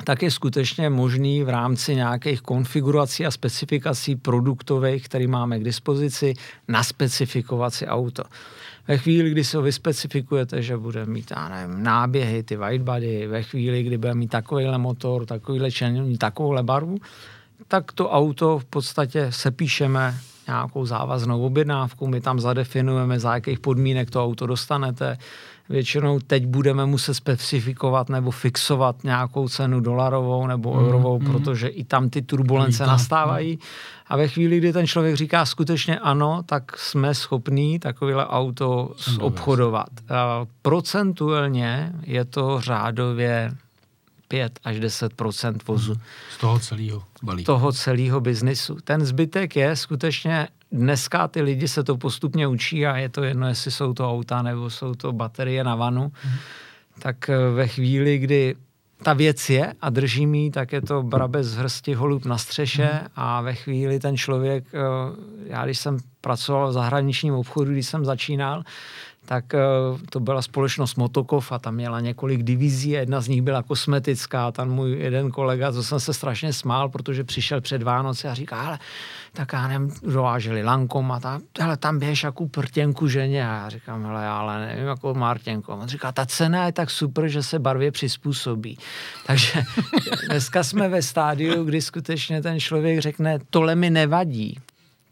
tak je skutečně možný v rámci nějakých konfigurací a specifikací produktových, které máme k dispozici, naspecifikovat si auto. Ve chvíli, kdy se vyspecifikujete, že bude mít, já nevím, náběhy, ty body, ve chvíli, kdy bude mít takovýhle motor, takovýhle čelní, takovouhle barvu, tak to auto v podstatě sepíšeme nějakou závaznou objednávku, my tam zadefinujeme, za jakých podmínek to auto dostanete, většinou teď budeme muset specifikovat nebo fixovat nějakou cenu dolarovou nebo mm, eurovou, mm. protože i tam ty turbulence mm. nastávají. A ve chvíli, kdy ten člověk říká skutečně ano, tak jsme schopní takovéhle auto obchodovat. Procentuálně je to řádově 5 až 10% vozu. Z toho celého balíku. Toho celého biznisu. Ten zbytek je skutečně dneska ty lidi se to postupně učí a je to jedno, jestli jsou to auta nebo jsou to baterie na vanu, hmm. tak eh, ve chvíli, kdy ta věc je a drží mi, tak je to brabec z hrsti holub na střeše hmm. a ve chvíli ten člověk, eh, já když jsem pracoval v zahraničním obchodu, když jsem začínal, tak eh, to byla společnost Motokov a tam měla několik divizí jedna z nich byla kosmetická. Tam můj jeden kolega, to jsem se strašně smál, protože přišel před Vánoce a říká, ale tak já nevím, dováželi lankom a tam, hele, tam běž jakou prtěnku ženě. A já říkám, hele, já ale nevím, jakou Martěnku. A on říká, ta cena je tak super, že se barvě přizpůsobí. [laughs] Takže dneska jsme ve stádiu, kdy skutečně ten člověk řekne, tohle mi nevadí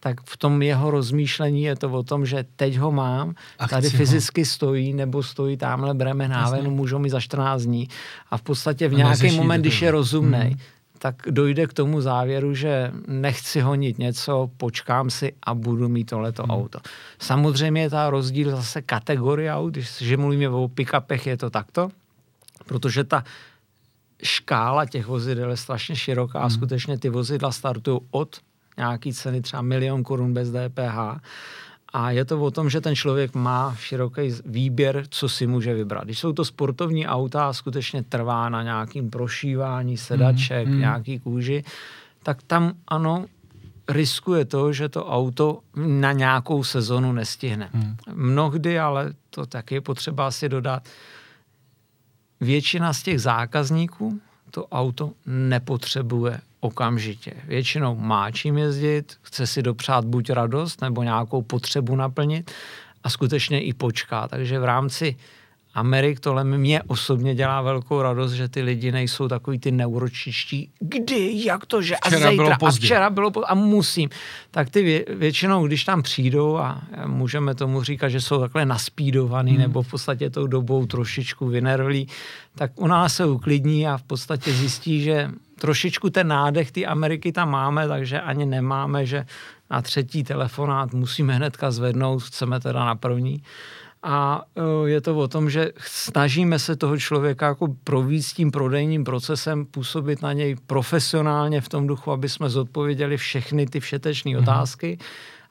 tak v tom jeho rozmýšlení je to o tom, že teď ho mám, a tady fyzicky ho. stojí, nebo stojí tamhle Bremenhaven, můžou mi za 14 dní a v podstatě v nějaký moment, když je rozumný, hmm tak dojde k tomu závěru, že nechci honit něco, počkám si a budu mít tohleto hmm. auto. Samozřejmě je ta rozdíl zase kategorie aut, když že mluvíme o pick-upech, je to takto, protože ta škála těch vozidel je strašně široká hmm. a skutečně ty vozidla startují od nějaký ceny třeba milion korun bez DPH a je to o tom, že ten člověk má široký výběr, co si může vybrat. Když jsou to sportovní auta a skutečně trvá na nějakým prošívání sedaček, mm, nějaký kůži, tak tam ano, riskuje to, že to auto na nějakou sezonu nestihne. Mm. Mnohdy, ale to taky je potřeba si dodat, většina z těch zákazníků to auto nepotřebuje okamžitě. Většinou má čím jezdit, chce si dopřát buď radost nebo nějakou potřebu naplnit a skutečně i počká. Takže v rámci Amerik tohle mě osobně dělá velkou radost, že ty lidi nejsou takový ty neuročiští, kdy, jak to, že včera a zítra, bylo a včera bylo pozdě, a musím. Tak ty vě, většinou, když tam přijdou a můžeme tomu říkat, že jsou takhle naspídovaný hmm. nebo v podstatě tou dobou trošičku vynervlí, tak u nás se uklidní a v podstatě zjistí, že trošičku ten nádech ty Ameriky tam máme, takže ani nemáme, že na třetí telefonát musíme hnedka zvednout, chceme teda na první. A e, je to o tom, že snažíme se toho člověka jako províct tím prodejním procesem, působit na něj profesionálně v tom duchu, aby jsme zodpověděli všechny ty všetečné mm-hmm. otázky.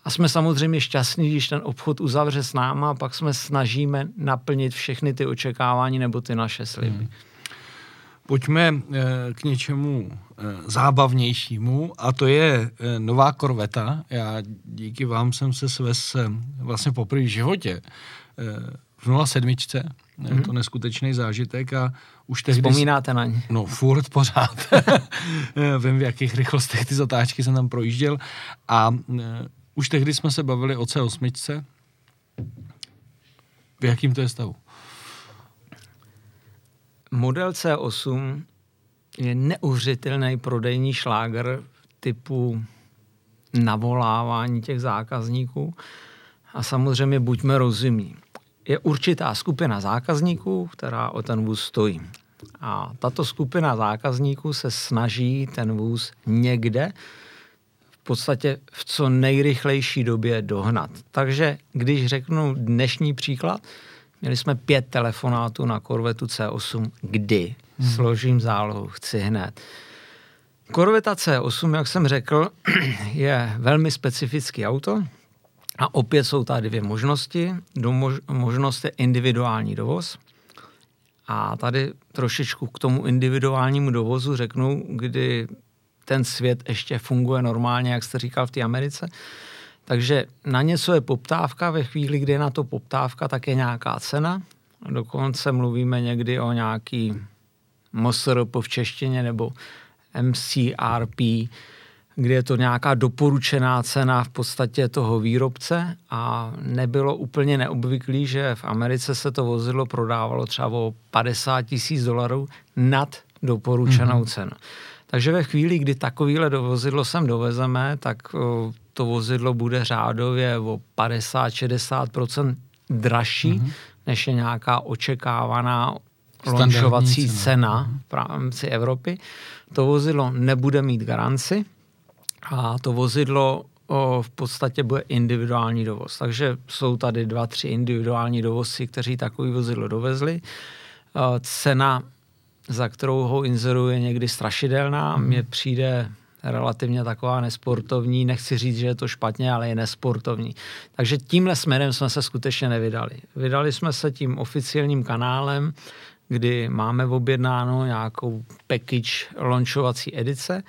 A jsme samozřejmě šťastní, když ten obchod uzavře s náma a pak jsme snažíme naplnit všechny ty očekávání nebo ty naše sliby. Mm. Pojďme eh, k něčemu eh, zábavnějšímu a to je eh, nová korveta. Já díky vám jsem se svez vlastně poprvé v životě v 07. Mm-hmm. Je to neskutečný zážitek a už tehdy... Vzpomínáte na ně? No, furt pořád. [laughs] [laughs] Vím, v jakých rychlostech ty zatáčky jsem tam projížděl a už tehdy jsme se bavili o C8. V jakým to je stavu? Model C8 je neuvěřitelný prodejní šláger typu navolávání těch zákazníků. A samozřejmě buďme rozumní. Je určitá skupina zákazníků, která o ten vůz stojí. A tato skupina zákazníků se snaží ten vůz někde v podstatě v co nejrychlejší době dohnat. Takže když řeknu dnešní příklad, Měli jsme pět telefonátů na Corvetu C8. Kdy? Hmm. Složím zálohu, chci hned. Corveta C8, jak jsem řekl, [clears throat] je velmi specifický auto a opět jsou tady dvě možnosti. Mož- možnost je individuální dovoz a tady trošičku k tomu individuálnímu dovozu řeknu, kdy ten svět ještě funguje normálně, jak jste říkal v té Americe. Takže na něco je poptávka, ve chvíli, kdy je na to poptávka, tak je nějaká cena. Dokonce mluvíme někdy o nějaký MSRP v češtině nebo MCRP, kde je to nějaká doporučená cena v podstatě toho výrobce a nebylo úplně neobvyklý, že v Americe se to vozidlo prodávalo třeba o 50 tisíc dolarů nad doporučenou mm-hmm. cenu. Takže ve chvíli, kdy takovýhle vozidlo sem dovezeme, tak to vozidlo bude řádově o 50-60% dražší, mm-hmm. než je nějaká očekávaná lončovací cena. cena v rámci Evropy. To vozidlo nebude mít garanci a to vozidlo o, v podstatě bude individuální dovoz. Takže jsou tady dva, tři individuální dovozci, kteří takový vozidlo dovezli. O, cena, za kterou ho inzeruje někdy strašidelná, mně mm. přijde relativně taková nesportovní. Nechci říct, že je to špatně, ale je nesportovní. Takže tímhle směrem jsme se skutečně nevydali. Vydali jsme se tím oficiálním kanálem, kdy máme objednáno nějakou package launchovací edice.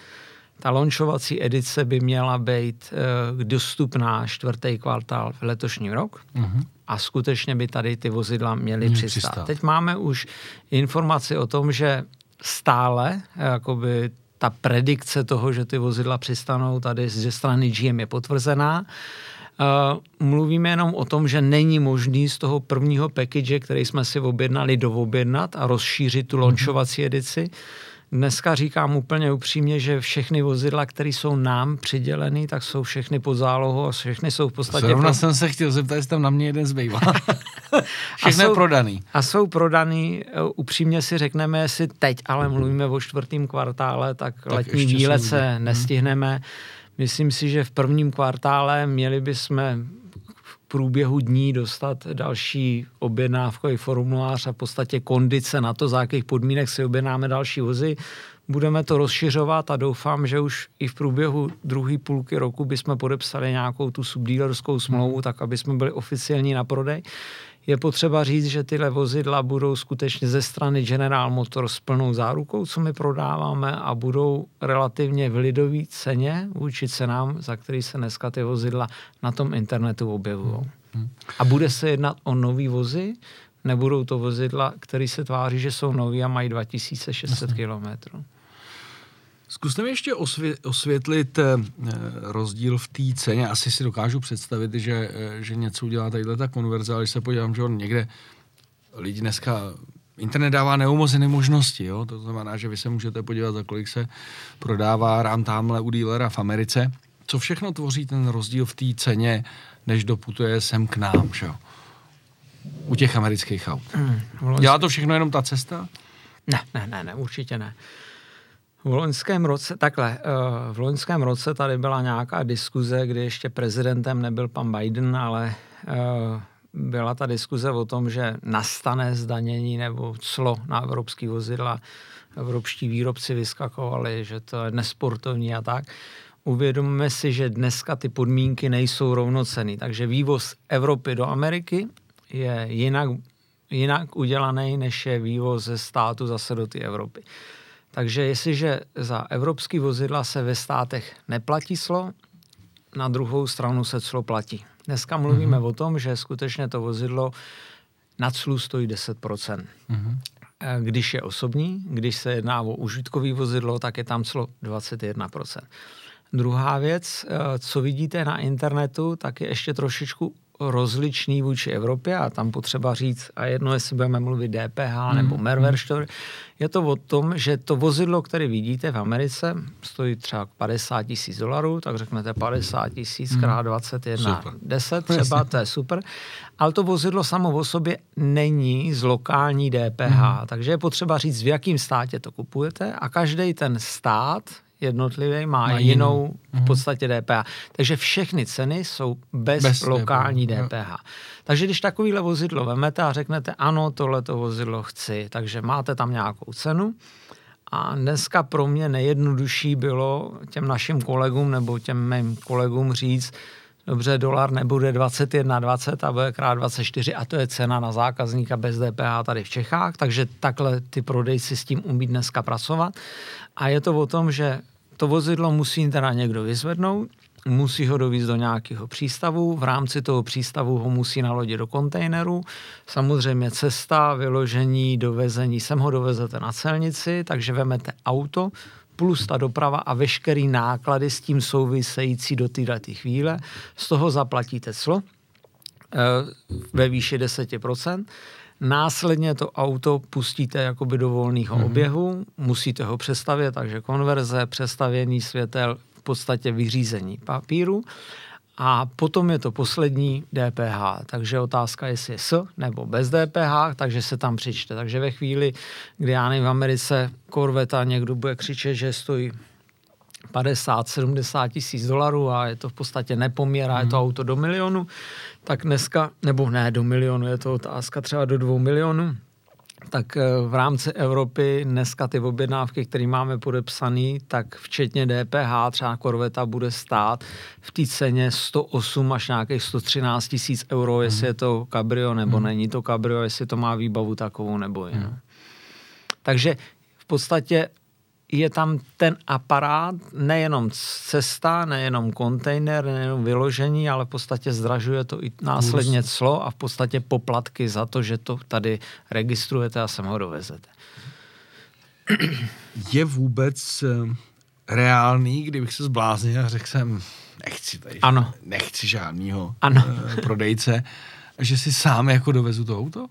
Ta launchovací edice by měla být uh, dostupná čtvrtý kvartál v letošním rok uh-huh. a skutečně by tady ty vozidla měly přistát. přistát. Teď máme už informaci o tom, že stále jakoby ta predikce toho, že ty vozidla přistanou tady ze strany GM je potvrzená. Uh, mluvíme jenom o tom, že není možný z toho prvního package, který jsme si objednali, doobjednat a rozšířit tu launchovací edici. Dneska říkám úplně upřímně, že všechny vozidla, které jsou nám přiděleny, tak jsou všechny pod zálohou a všechny jsou v podstatě... Zrovna pro... jsem se chtěl zeptat, jestli tam na mě jeden zbývá. [laughs] Všechno jsou, je prodaný. A jsou prodaný, e, upřímně si řekneme, jestli teď, ale mluvíme o čtvrtém kvartále, tak, tak letní výlet se mhm. nestihneme. Hmm. Myslím si, že v prvním kvartále měli bychom průběhu dní dostat další objednávkový formulář a v podstatě kondice na to, za jakých podmínek si objednáme další vozy. Budeme to rozšiřovat a doufám, že už i v průběhu druhé půlky roku bychom podepsali nějakou tu subdílerskou smlouvu, hmm. tak aby jsme byli oficiální na prodej. Je potřeba říct, že tyhle vozidla budou skutečně ze strany General Motors s plnou zárukou, co my prodáváme a budou relativně v lidové ceně vůči cenám, za který se dneska ty vozidla na tom internetu objevují. Hmm. A bude se jednat o nový vozy, nebudou to vozidla, které se tváří, že jsou nový a mají 2600 km. Zkuste mi ještě osvě- osvětlit eh, rozdíl v té ceně. Asi si dokážu představit, že, eh, že něco udělá tadyhle ta konverze, ale když se podívám, že on někde lidi dneska internet dává neumozené možnosti, jo? to znamená, že vy se můžete podívat, za kolik se prodává rám tamhle u dílera v Americe. Co všechno tvoří ten rozdíl v té ceně, než doputuje sem k nám, že? u těch amerických aut? Hmm, Dělá to všechno jenom ta cesta? Ne, ne, ne, ne určitě ne. V loňském roce, takhle, eh, v loňském roce tady byla nějaká diskuze, kdy ještě prezidentem nebyl pan Biden, ale eh, byla ta diskuze o tom, že nastane zdanění nebo clo na evropský vozidla. Evropští výrobci vyskakovali, že to je nesportovní a tak. Uvědomíme si, že dneska ty podmínky nejsou rovnocený, takže vývoz Evropy do Ameriky je jinak, jinak udělaný, než je vývoz ze státu zase do té Evropy. Takže jestliže za evropský vozidla se ve státech neplatí clo, na druhou stranu se clo platí. Dneska mluvíme mm-hmm. o tom, že skutečně to vozidlo na clu stojí 10%. Mm-hmm. Když je osobní, když se jedná o užitkový vozidlo, tak je tam clo 21%. Druhá věc, eh, co vidíte na internetu, tak je ještě trošičku rozličný vůči Evropě a tam potřeba říct, a jedno, jestli budeme mluvit DPH mm. nebo Mehrwersteuer, je to o tom, že to vozidlo, které vidíte v Americe, stojí třeba 50 tisíc dolarů, tak řeknete 50 tisíc mm. krát 21, super. 10 třeba, to je super, ale to vozidlo samo o sobě není z lokální DPH, mm. takže je potřeba říct, v jakém státě to kupujete a každý ten stát jednotlivý má, má jinou v mhm. podstatě DPH. Takže všechny ceny jsou bez, bez lokální DPH. DPH. Takže když takovýhle vozidlo vemete a řeknete, ano, tohleto vozidlo chci, takže máte tam nějakou cenu, a dneska pro mě nejjednodušší bylo těm našim kolegům nebo těm mým kolegům říct, dobře, dolar nebude 21,20 a bude krát 24 a to je cena na zákazníka bez DPH tady v Čechách, takže takhle ty prodejci s tím umí dneska pracovat. A je to o tom, že to vozidlo musí teda někdo vyzvednout, musí ho dovízt do nějakého přístavu, v rámci toho přístavu ho musí nalodit do kontejneru. Samozřejmě cesta, vyložení, dovezení, sem ho dovezete na celnici, takže vemete auto, plus ta doprava a veškerý náklady s tím související do této chvíle. Z toho zaplatíte clo eh, ve výši 10%. Následně to auto pustíte jakoby do volného mm-hmm. oběhu, musíte ho přestavět, takže konverze, přestavění světel, v podstatě vyřízení papíru. A potom je to poslední DPH. Takže otázka, jestli je s nebo bez DPH, takže se tam přičte. Takže ve chvíli, kdy já nevím, v Americe Corvette někdo bude křičet, že stojí 50-70 tisíc dolarů a je to v podstatě nepoměr a je to mhm. auto do milionu, tak dneska, nebo ne do milionu, je to otázka třeba do dvou milionů, tak eh, v rámci Evropy dneska ty objednávky, které máme podepsané, tak včetně DPH třeba korveta bude stát v té ceně 108 až nějakých 113 tisíc euro, jestli mhm. je to cabrio nebo mm. není to cabrio, jestli to má výbavu takovou nebo jinou. Mm. Takže v podstatě je tam ten aparát, nejenom cesta, nejenom kontejner, nejenom vyložení, ale v podstatě zdražuje to i následně clo a v podstatě poplatky za to, že to tady registrujete a sem ho dovezete. Je vůbec eh, reálný, kdybych se zbláznil a řekl jsem, nechci tady, ano. nechci žádnýho ano. Eh, prodejce, že si sám jako dovezu to auto?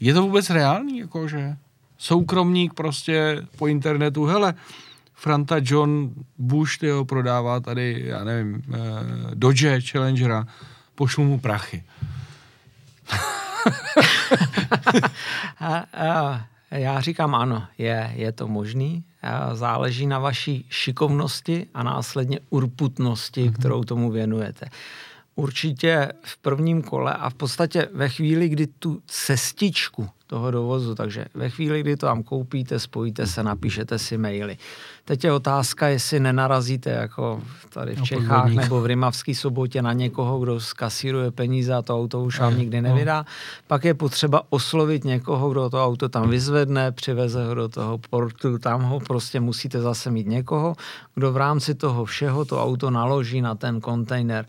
Je to vůbec reálný, jakože? Soukromník prostě po internetu, hele, Franta John Bush tyho prodává tady, já nevím, eh, Dodge Challengera, pošlu mu prachy. [laughs] a, a, já říkám ano, je, je to možný. Záleží na vaší šikovnosti a následně urputnosti, mm-hmm. kterou tomu věnujete určitě v prvním kole a v podstatě ve chvíli, kdy tu cestičku toho dovozu, takže ve chvíli, kdy to tam koupíte, spojíte se, napíšete si maily. Teď je otázka, jestli nenarazíte jako tady v no, Čechách podvodník. nebo v Rimavské sobotě na někoho, kdo skasíruje peníze a to auto už vám nikdy no. nevydá. No. Pak je potřeba oslovit někoho, kdo to auto tam vyzvedne, přiveze ho do toho portu, tam ho prostě musíte zase mít někoho, kdo v rámci toho všeho to auto naloží na ten kontejner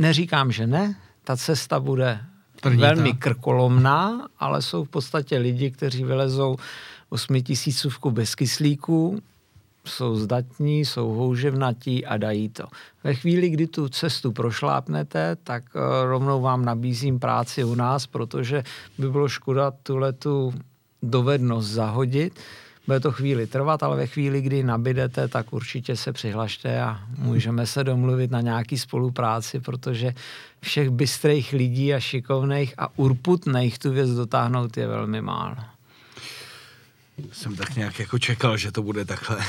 Neříkám, že ne, ta cesta bude Trnita. velmi krkolomná, ale jsou v podstatě lidi, kteří vylezou osmitisícovku bez kyslíku, jsou zdatní, jsou houževnatí a dají to. Ve chvíli, kdy tu cestu prošlápnete, tak eh, rovnou vám nabízím práci u nás, protože by bylo škoda tuhle tu dovednost zahodit bude to chvíli trvat, ale ve chvíli, kdy nabídete, tak určitě se přihlašte a můžeme se domluvit na nějaký spolupráci, protože všech bystrých lidí a šikovných a urputných tu věc dotáhnout je velmi málo. Jsem tak nějak jako čekal, že to bude takhle. [laughs]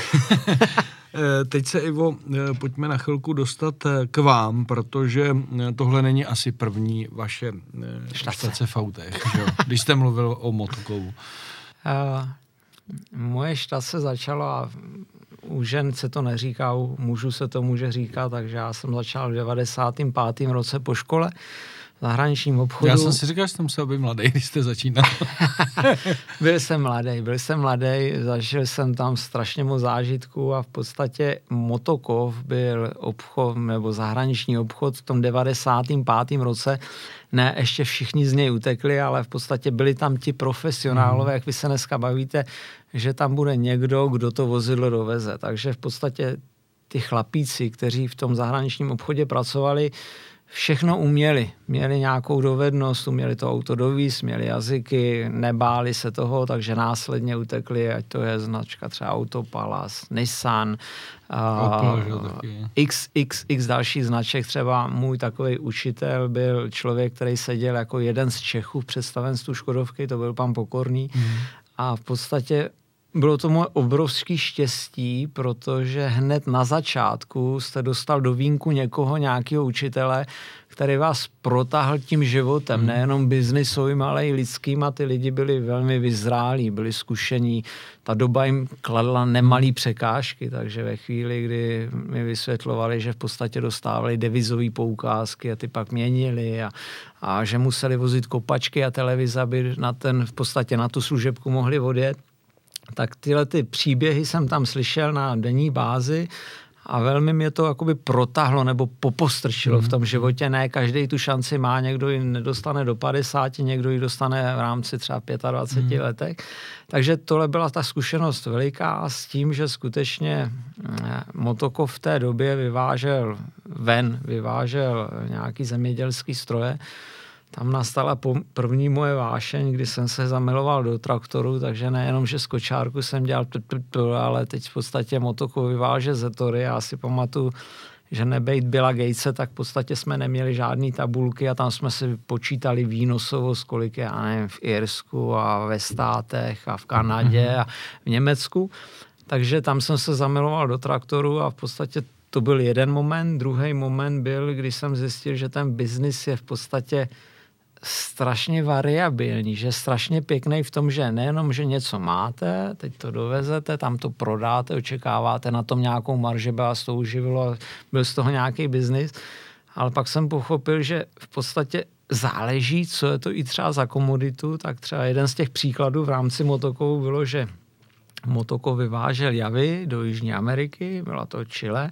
Eh, teď se, Ivo, eh, pojďme na chvilku dostat eh, k vám, protože tohle není asi první vaše štace v autech, že? když jste mluvil o motokovu. Moje štace začala, u žen se to neříká, u mužů se to může říkat, takže já jsem začal v 95. roce po škole zahraničním obchodu. Já jsem si říkal, že jste musel být mladý, když jste začínal. [laughs] byl jsem mladý, byl jsem mladý, zažil jsem tam strašně moc zážitků a v podstatě Motokov byl obchod nebo zahraniční obchod v tom 95. roce. Ne, ještě všichni z něj utekli, ale v podstatě byli tam ti profesionálové, mm. jak vy se dneska bavíte, že tam bude někdo, kdo to vozidlo doveze. Takže v podstatě ty chlapíci, kteří v tom zahraničním obchodě pracovali, všechno uměli. Měli nějakou dovednost, uměli to auto dovíz, měli jazyky, nebáli se toho, takže následně utekli, ať to je značka třeba Autopalas, Nissan, x, x, x dalších značek. Třeba můj takový učitel byl člověk, který seděl jako jeden z Čechů v představenstvu Škodovky, to byl pan Pokorný. Mm. A v podstatě bylo to moje obrovské štěstí, protože hned na začátku jste dostal do vínku někoho, nějakého učitele, který vás protáhl tím životem, hmm. nejenom biznisovým, ale i lidským a ty lidi byli velmi vyzrálí, byli zkušení. Ta doba jim kladla nemalý překážky, takže ve chvíli, kdy mi vysvětlovali, že v podstatě dostávali devizové poukázky a ty pak měnili a, a že museli vozit kopačky a televize, aby na ten, v podstatě na tu služebku mohli odjet, tak tyhle ty příběhy jsem tam slyšel na denní bázi a velmi mě to jakoby protahlo nebo popostrčilo mm. v mhm. tom životě. Ne každý tu šanci má, někdo ji nedostane do 50, někdo ji dostane v rámci třeba 25 mm. letech. Takže tohle byla ta zkušenost veliká a s tím, že skutečně eh, Motokov v té době vyvážel ven, vyvážel nějaký zemědělský stroje, tam nastala první moje vášeň, kdy jsem se zamiloval do traktoru, takže nejenom, že z kočárku jsem dělal, ale teď v podstatě motoko vyváže zetory. Já si pamatuju, že nebejt byla Gatese, tak v podstatě jsme neměli žádné tabulky a tam jsme si počítali výnosovost, kolik je, já nevím, v Irsku a ve státech a v Kanadě a v Německu. Takže tam jsem se zamiloval do traktoru a v podstatě to byl jeden moment. Druhý moment byl, když jsem zjistil, že ten biznis je v podstatě strašně variabilní, že strašně pěkný v tom, že nejenom, že něco máte, teď to dovezete, tam to prodáte, očekáváte na tom nějakou marže, by vás to uživilo, byl z toho nějaký biznis, ale pak jsem pochopil, že v podstatě záleží, co je to i třeba za komoditu, tak třeba jeden z těch příkladů v rámci motokovu bylo, že Motoko vyvážel javy do Jižní Ameriky, byla to Chile,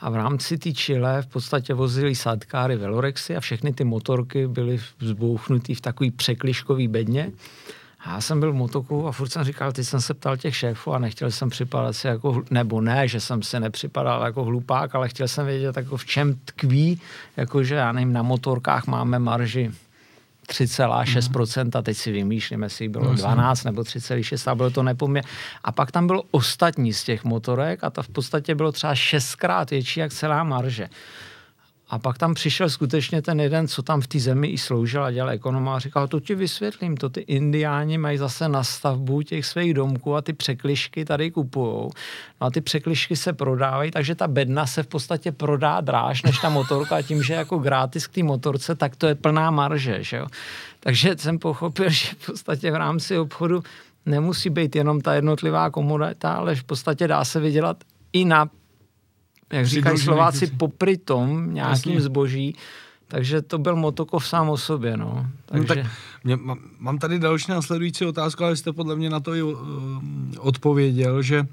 a v rámci té Chile v podstatě vozili sadkáry Velorexy a všechny ty motorky byly vzbouchnutý v takový překliškový bedně. A já jsem byl v motoku a furt jsem říkal, ty jsem se ptal těch šéfů a nechtěl jsem připadat si jako, nebo ne, že jsem se nepřipadal jako hlupák, ale chtěl jsem vědět, jako v čem tkví, jakože já nevím, na motorkách máme marži 3,6%, a teď si vymýšlím, jestli bylo 12 nebo 3,6 a bylo to nepoměr. A pak tam bylo ostatní z těch motorek a to v podstatě bylo třeba šestkrát větší jak celá marže. A pak tam přišel skutečně ten jeden, co tam v té zemi i sloužil a dělal ekonoma a říkal, to ti vysvětlím, to ty indiáni mají zase na stavbu těch svých domků a ty překlišky tady kupujou. No a ty překlišky se prodávají, takže ta bedna se v podstatě prodá dráž než ta motorka a tím, že jako gratis k té motorce, tak to je plná marže, že jo. Takže jsem pochopil, že v podstatě v rámci obchodu nemusí být jenom ta jednotlivá komodita, ale v podstatě dá se vydělat i na jak říkají Slováci, popry tom nějakým Jasně. zboží, takže to byl Motokov sám o sobě, no. Takže... no tak mě, mám tady další následující otázku, ale jste podle mě na to i uh, odpověděl, že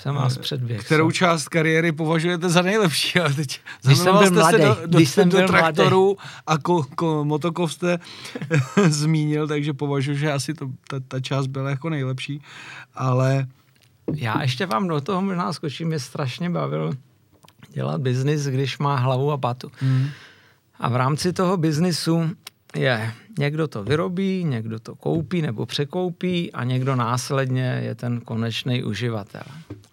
jsem vás eh, předběh. Kterou část kariéry považujete za nejlepší? Ale teď když jsem byl mladý, se do, do, když jsem do byl traktoru mladý. a ko, ko, motokov jste [laughs] zmínil, takže považuji, že asi to, ta, ta část byla jako nejlepší, ale... Já ještě vám do toho možná skočím, mě strašně bavil dělat biznis, když má hlavu a patu. Mm. A v rámci toho biznisu je někdo to vyrobí, někdo to koupí nebo překoupí a někdo následně je ten konečný uživatel.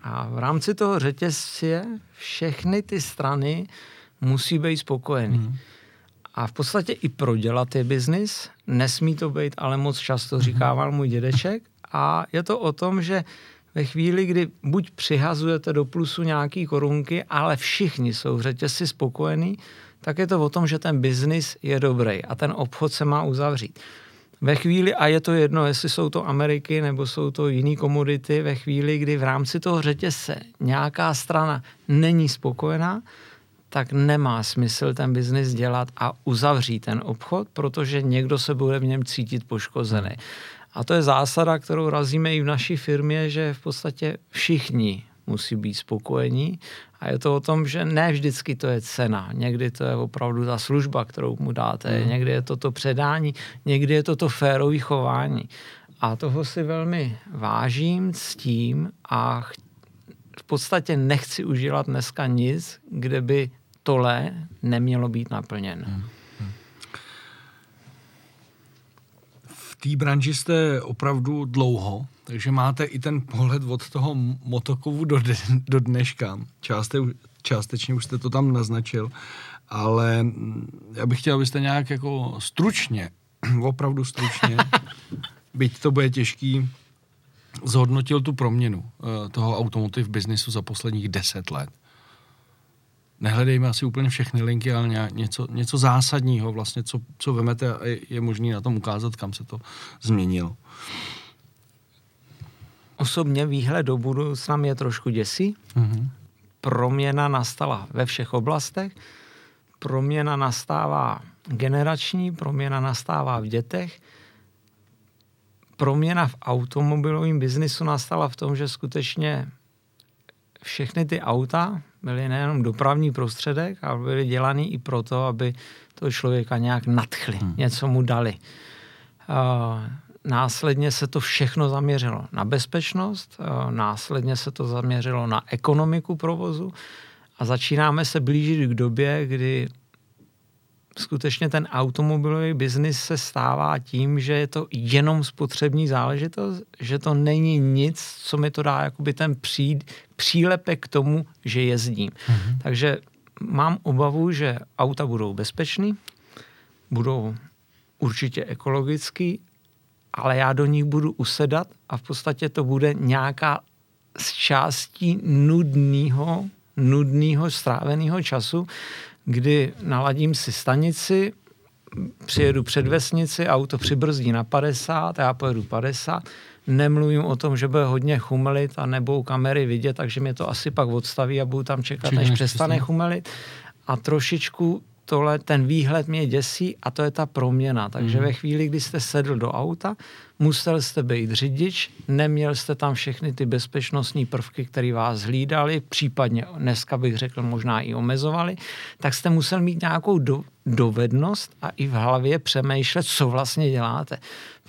A v rámci toho řetězce všechny ty strany musí být spokojený. Mm. A v podstatě i prodělat je biznis, nesmí to být ale moc často, říkával můj dědeček. A je to o tom, že ve chvíli, kdy buď přihazujete do plusu nějaký korunky, ale všichni jsou v řetězci spokojení, tak je to o tom, že ten biznis je dobrý a ten obchod se má uzavřít. Ve chvíli, a je to jedno, jestli jsou to Ameriky nebo jsou to jiné komodity, ve chvíli, kdy v rámci toho řetězce nějaká strana není spokojená, tak nemá smysl ten biznis dělat a uzavřít ten obchod, protože někdo se bude v něm cítit poškozený. A to je zásada, kterou razíme i v naší firmě, že v podstatě všichni musí být spokojení a je to o tom, že ne vždycky to je cena. Někdy to je opravdu ta služba, kterou mu dáte, mm. někdy je to to předání, někdy je to to férový chování. A toho si velmi vážím, s tím a v podstatě nechci užívat dneska nic, kde by tohle nemělo být naplněno. Mm. Té branži jste opravdu dlouho, takže máte i ten pohled od toho motokovu do, de, do dneška. Částe, částečně už jste to tam naznačil, ale já bych chtěl, abyste nějak jako stručně, [clears throat] opravdu stručně, [laughs] byť to bude těžký, zhodnotil tu proměnu uh, toho automotive biznisu za posledních deset let nehledejme asi úplně všechny linky, ale něco, něco zásadního vlastně, co, co vemete a je, je možné na tom ukázat, kam se to změnilo. Osobně výhled do budoucna mě trošku děsí. Mm-hmm. Proměna nastala ve všech oblastech. Proměna nastává generační, proměna nastává v dětech. Proměna v automobilovém biznisu nastala v tom, že skutečně všechny ty auta byly nejenom dopravní prostředek, ale byly dělaný i proto, aby toho člověka nějak nadchli, hmm. něco mu dali. Uh, následně se to všechno zaměřilo na bezpečnost, uh, následně se to zaměřilo na ekonomiku provozu a začínáme se blížit k době, kdy skutečně ten automobilový biznis se stává tím, že je to jenom spotřební záležitost, že to není nic, co mi to dá jakoby ten pří, přílepek k tomu, že jezdím. Mm-hmm. Takže mám obavu, že auta budou bezpečný, budou určitě ekologický, ale já do nich budu usedat a v podstatě to bude nějaká z částí nudného, nudného stráveného času, kdy naladím si stanici, přijedu před vesnici, auto přibrzdí na 50, já pojedu 50, nemluvím o tom, že bude hodně chumelit a nebudou kamery vidět, takže mě to asi pak odstaví a budu tam čekat, než přestane chumelit. A trošičku tohle, ten výhled mě děsí a to je ta proměna. Takže mm. ve chvíli, kdy jste sedl do auta, musel jste být řidič, neměl jste tam všechny ty bezpečnostní prvky, které vás hlídali, případně dneska bych řekl možná i omezovali, tak jste musel mít nějakou do, dovednost a i v hlavě přemýšlet, co vlastně děláte.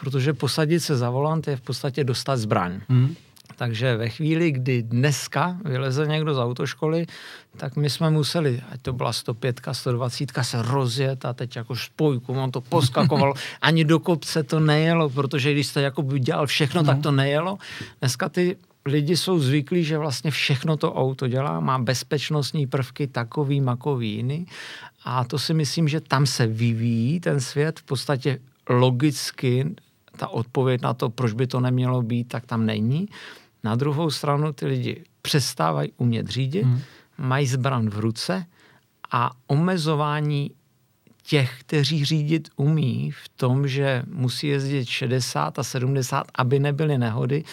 Protože posadit se za volant je v podstatě dostat zbraň. Mm. Takže ve chvíli, kdy dneska vyleze někdo z autoškoly, tak my jsme museli, ať to byla 105, 120, se rozjet a teď jako spojku, on to poskakovalo. [laughs] Ani do kopce to nejelo, protože když jste jako by dělal všechno, no. tak to nejelo. Dneska ty lidi jsou zvyklí, že vlastně všechno to auto dělá, má bezpečnostní prvky takový, makový, jiný. A to si myslím, že tam se vyvíjí ten svět. V podstatě logicky ta odpověď na to, proč by to nemělo být, tak tam není. Na druhou stranu ty lidi přestávají umět řídit, hmm. mají zbran v ruce a omezování těch, kteří řídit umí v tom, že musí jezdit 60 a 70, aby nebyly nehody,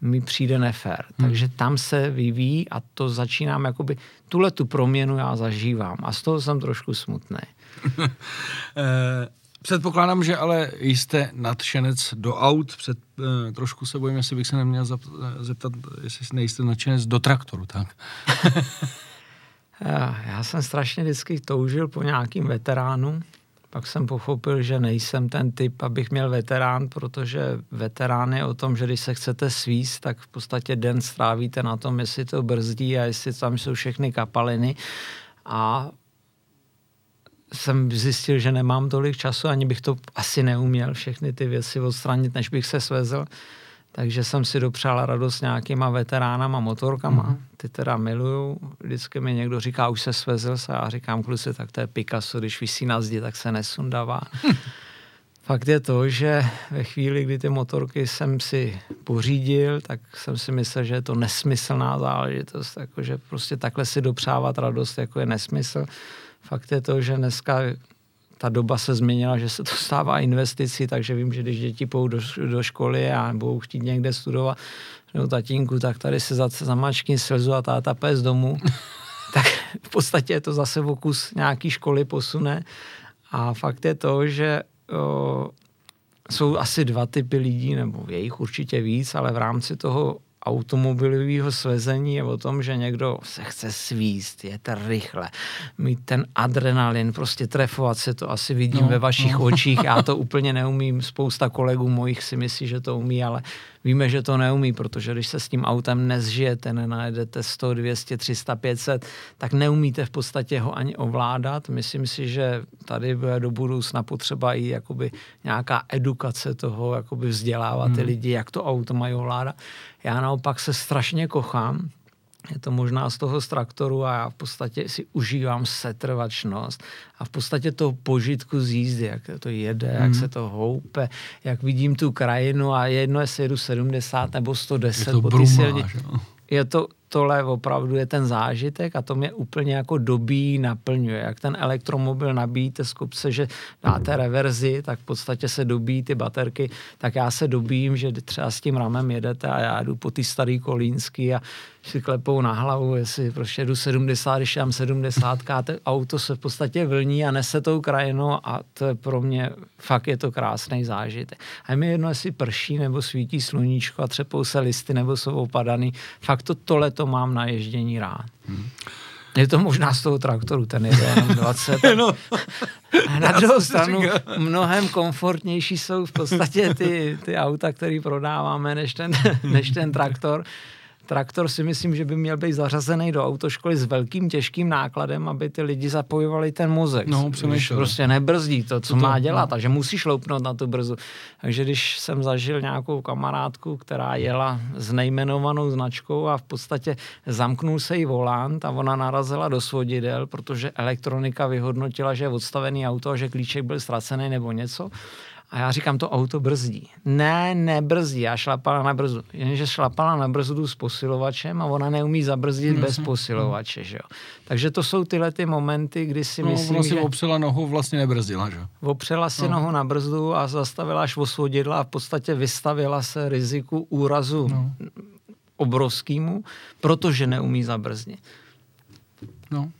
mi přijde nefér. Hmm. Takže tam se vyvíjí a to začínám jakoby, tuhle tu proměnu já zažívám a z toho jsem trošku smutný. [laughs] [laughs] Eh, předpokládám, že ale jste nadšenec do aut. Před, eh, trošku se bojím, jestli bych se neměl zeptat, jestli nejste nadšenec do traktoru, tak? [laughs] já jsem strašně vždycky toužil po nějakým veteránu, pak jsem pochopil, že nejsem ten typ, abych měl veterán, protože veterán je o tom, že když se chcete svíst, tak v podstatě den strávíte na tom, jestli to brzdí a jestli tam jsou všechny kapaliny. A jsem zjistil, že nemám tolik času, ani bych to asi neuměl všechny ty věci odstranit, než bych se svezl. Takže jsem si dopřál radost nějakýma veteránama, motorkama. Mm-hmm. Ty teda miluju. Vždycky mi někdo říká, už se svezl se a říkám, kluci, tak to je Picasso, když vysí na zdi, tak se nesundává. [laughs] Fakt je to, že ve chvíli, kdy ty motorky jsem si pořídil, tak jsem si myslel, že je to nesmyslná záležitost, jakože prostě takhle si dopřávat radost, jako je nesmysl. Fakt je to, že dneska ta doba se změnila, že se to stává investicí, takže vím, že když děti půjdou do, do školy a budou chtít někde studovat, nebo tatínku, tak tady se za, zamačkni slzu a táta pes domů. [laughs] tak v podstatě je to zase vokus nějaký školy posune. A fakt je to, že o, jsou asi dva typy lidí, nebo je jich určitě víc, ale v rámci toho automobilového svezení je o tom, že někdo se chce svíst, je to rychle, mít ten adrenalin, prostě trefovat se, to asi vidím no, ve vašich no. očích, já to [laughs] úplně neumím, spousta kolegů mojich si myslí, že to umí, ale víme, že to neumí, protože když se s tím autem nezžijete, nenajedete 100, 200, 300, 500, tak neumíte v podstatě ho ani ovládat. Myslím si, že tady bude do budoucna potřeba i jakoby nějaká edukace toho, jakoby vzdělávat hmm. ty lidi, jak to auto mají ovládat. Já naopak se strašně kochám, je to možná z toho traktoru a já v podstatě si užívám setrvačnost a v podstatě to požitku z jízdy, jak to jede, mm. jak se to houpe, jak vidím tu krajinu a jedno, jestli jedu 70 nebo 110 je to po ty silnici. Je to, tohle opravdu je ten zážitek a to mě úplně jako dobí naplňuje. Jak ten elektromobil nabíjíte z kopce, že dáte reverzi, tak v podstatě se dobí ty baterky, tak já se dobím, že třeba s tím ramem jedete a já jdu po ty starý kolínsky a si klepou na hlavu, jestli prostě jdu 70, když mám 70, a to auto se v podstatě vlní a nese tou krajinu a to je pro mě, fakt je to krásný zážitek. A je mi jedno, jestli prší nebo svítí sluníčko a třepou se listy nebo jsou opadaný, fakt to tohle to mám na ježdění rád. Hmm. Je to možná z toho traktoru, ten je jenom [laughs] 20. [laughs] no. A na druhou stranu mnohem komfortnější jsou v podstatě ty, ty auta, které prodáváme, než ten, [laughs] než ten traktor traktor si myslím, že by měl být zařazený do autoškoly s velkým těžkým nákladem, aby ty lidi zapojovali ten mozek. No, když prostě nebrzdí to, co to, má dělat, no. a že musí šloupnout na tu brzu. Takže když jsem zažil nějakou kamarádku, která jela s nejmenovanou značkou a v podstatě zamknul se jí volant a ona narazila do svodidel, protože elektronika vyhodnotila, že je odstavený auto a že klíček byl ztracený nebo něco a já říkám, to auto brzdí. Ne, nebrzdí. Já šlapala na brzdu. Jenže šlapala na brzdu s posilovačem a ona neumí zabrzdit no, bez posilovače. Že jo? Takže to jsou tyhle ty momenty, kdy si no, myslím, ona si že... opřela nohu, vlastně nebrzdila, že? Opřela si no. nohu na brzdu a zastavila až osvodidla a v podstatě vystavila se riziku úrazu no. obrovskému, protože neumí zabrzdit. No.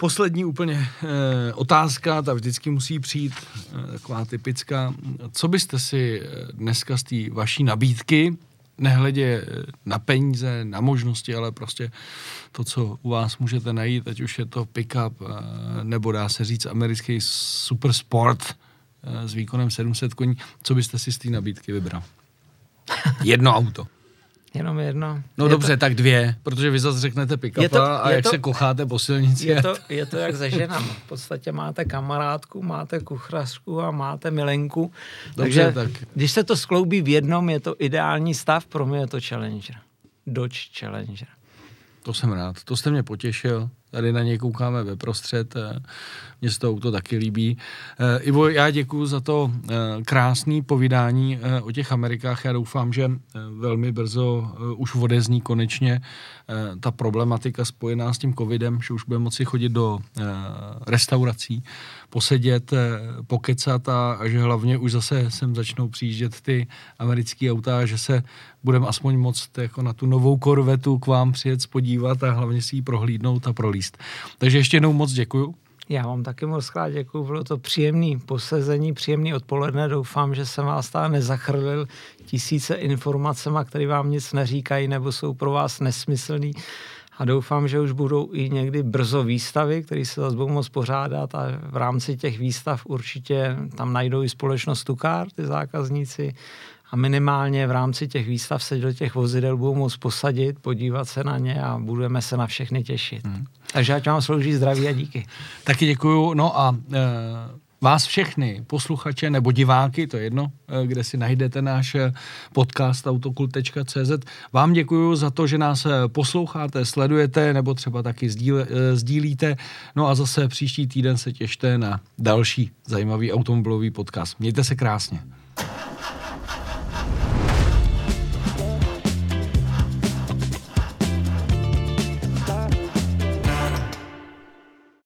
Poslední úplně e, otázka, ta vždycky musí přijít, e, taková typická. Co byste si eh, dneska z té vaší nabídky, nehledě na peníze, na možnosti, ale prostě to, co u vás můžete najít, ať už je to pick-up, e, nebo dá se říct americký supersport e, s výkonem 700 koní, co byste si z té nabídky vybral? [laughs] Jedno auto. Jenom jedno. No je dobře, to, tak dvě, protože vy zase řeknete pick to- a je jak to- se kocháte po silnici. je, to, je to jak se ženama. V podstatě máte kamarádku, máte kuchařku a máte milenku. Dobře, Takže tak. když se to skloubí v jednom, je to ideální stav, pro mě je to Challenger. Dodge Challenger. To jsem rád, to jste mě potěšil. Tady na něj koukáme ve prostřed, eh, mně se to auto taky líbí. Eh, Ivo, já děkuji za to eh, krásné povídání o těch Amerikách. Já doufám, že velmi brzo už odezní konečně ta problematika spojená s tím covidem, že už budeme moci chodit do restaurací, posedět, pokecat a, a že hlavně už zase sem začnou přijíždět ty americké auta, že se budeme aspoň moct jako na tu novou korvetu k vám přijet podívat a hlavně si ji prohlídnout a prolíst. Takže ještě jednou moc děkuju. Já vám taky moc krát děkuju, bylo to příjemný posezení, příjemný odpoledne. Doufám, že jsem vás tam nezachrlil tisíce informacemi, které vám nic neříkají nebo jsou pro vás nesmyslný. A doufám, že už budou i někdy brzo výstavy, které se zase budou moct pořádat a v rámci těch výstav určitě tam najdou i společnost Tukár, ty zákazníci, a minimálně v rámci těch výstav se do těch vozidel budou moct posadit, podívat se na ně a budeme se na všechny těšit. Hmm. Takže ať vám slouží zdraví a díky. Taky děkuju. No a e, vás všechny, posluchače nebo diváky, to je jedno, e, kde si najdete náš e, podcast autokult.cz. Vám děkuju za to, že nás posloucháte, sledujete nebo třeba taky sdíle, e, sdílíte. No a zase příští týden se těšte na další zajímavý automobilový podcast. Mějte se krásně.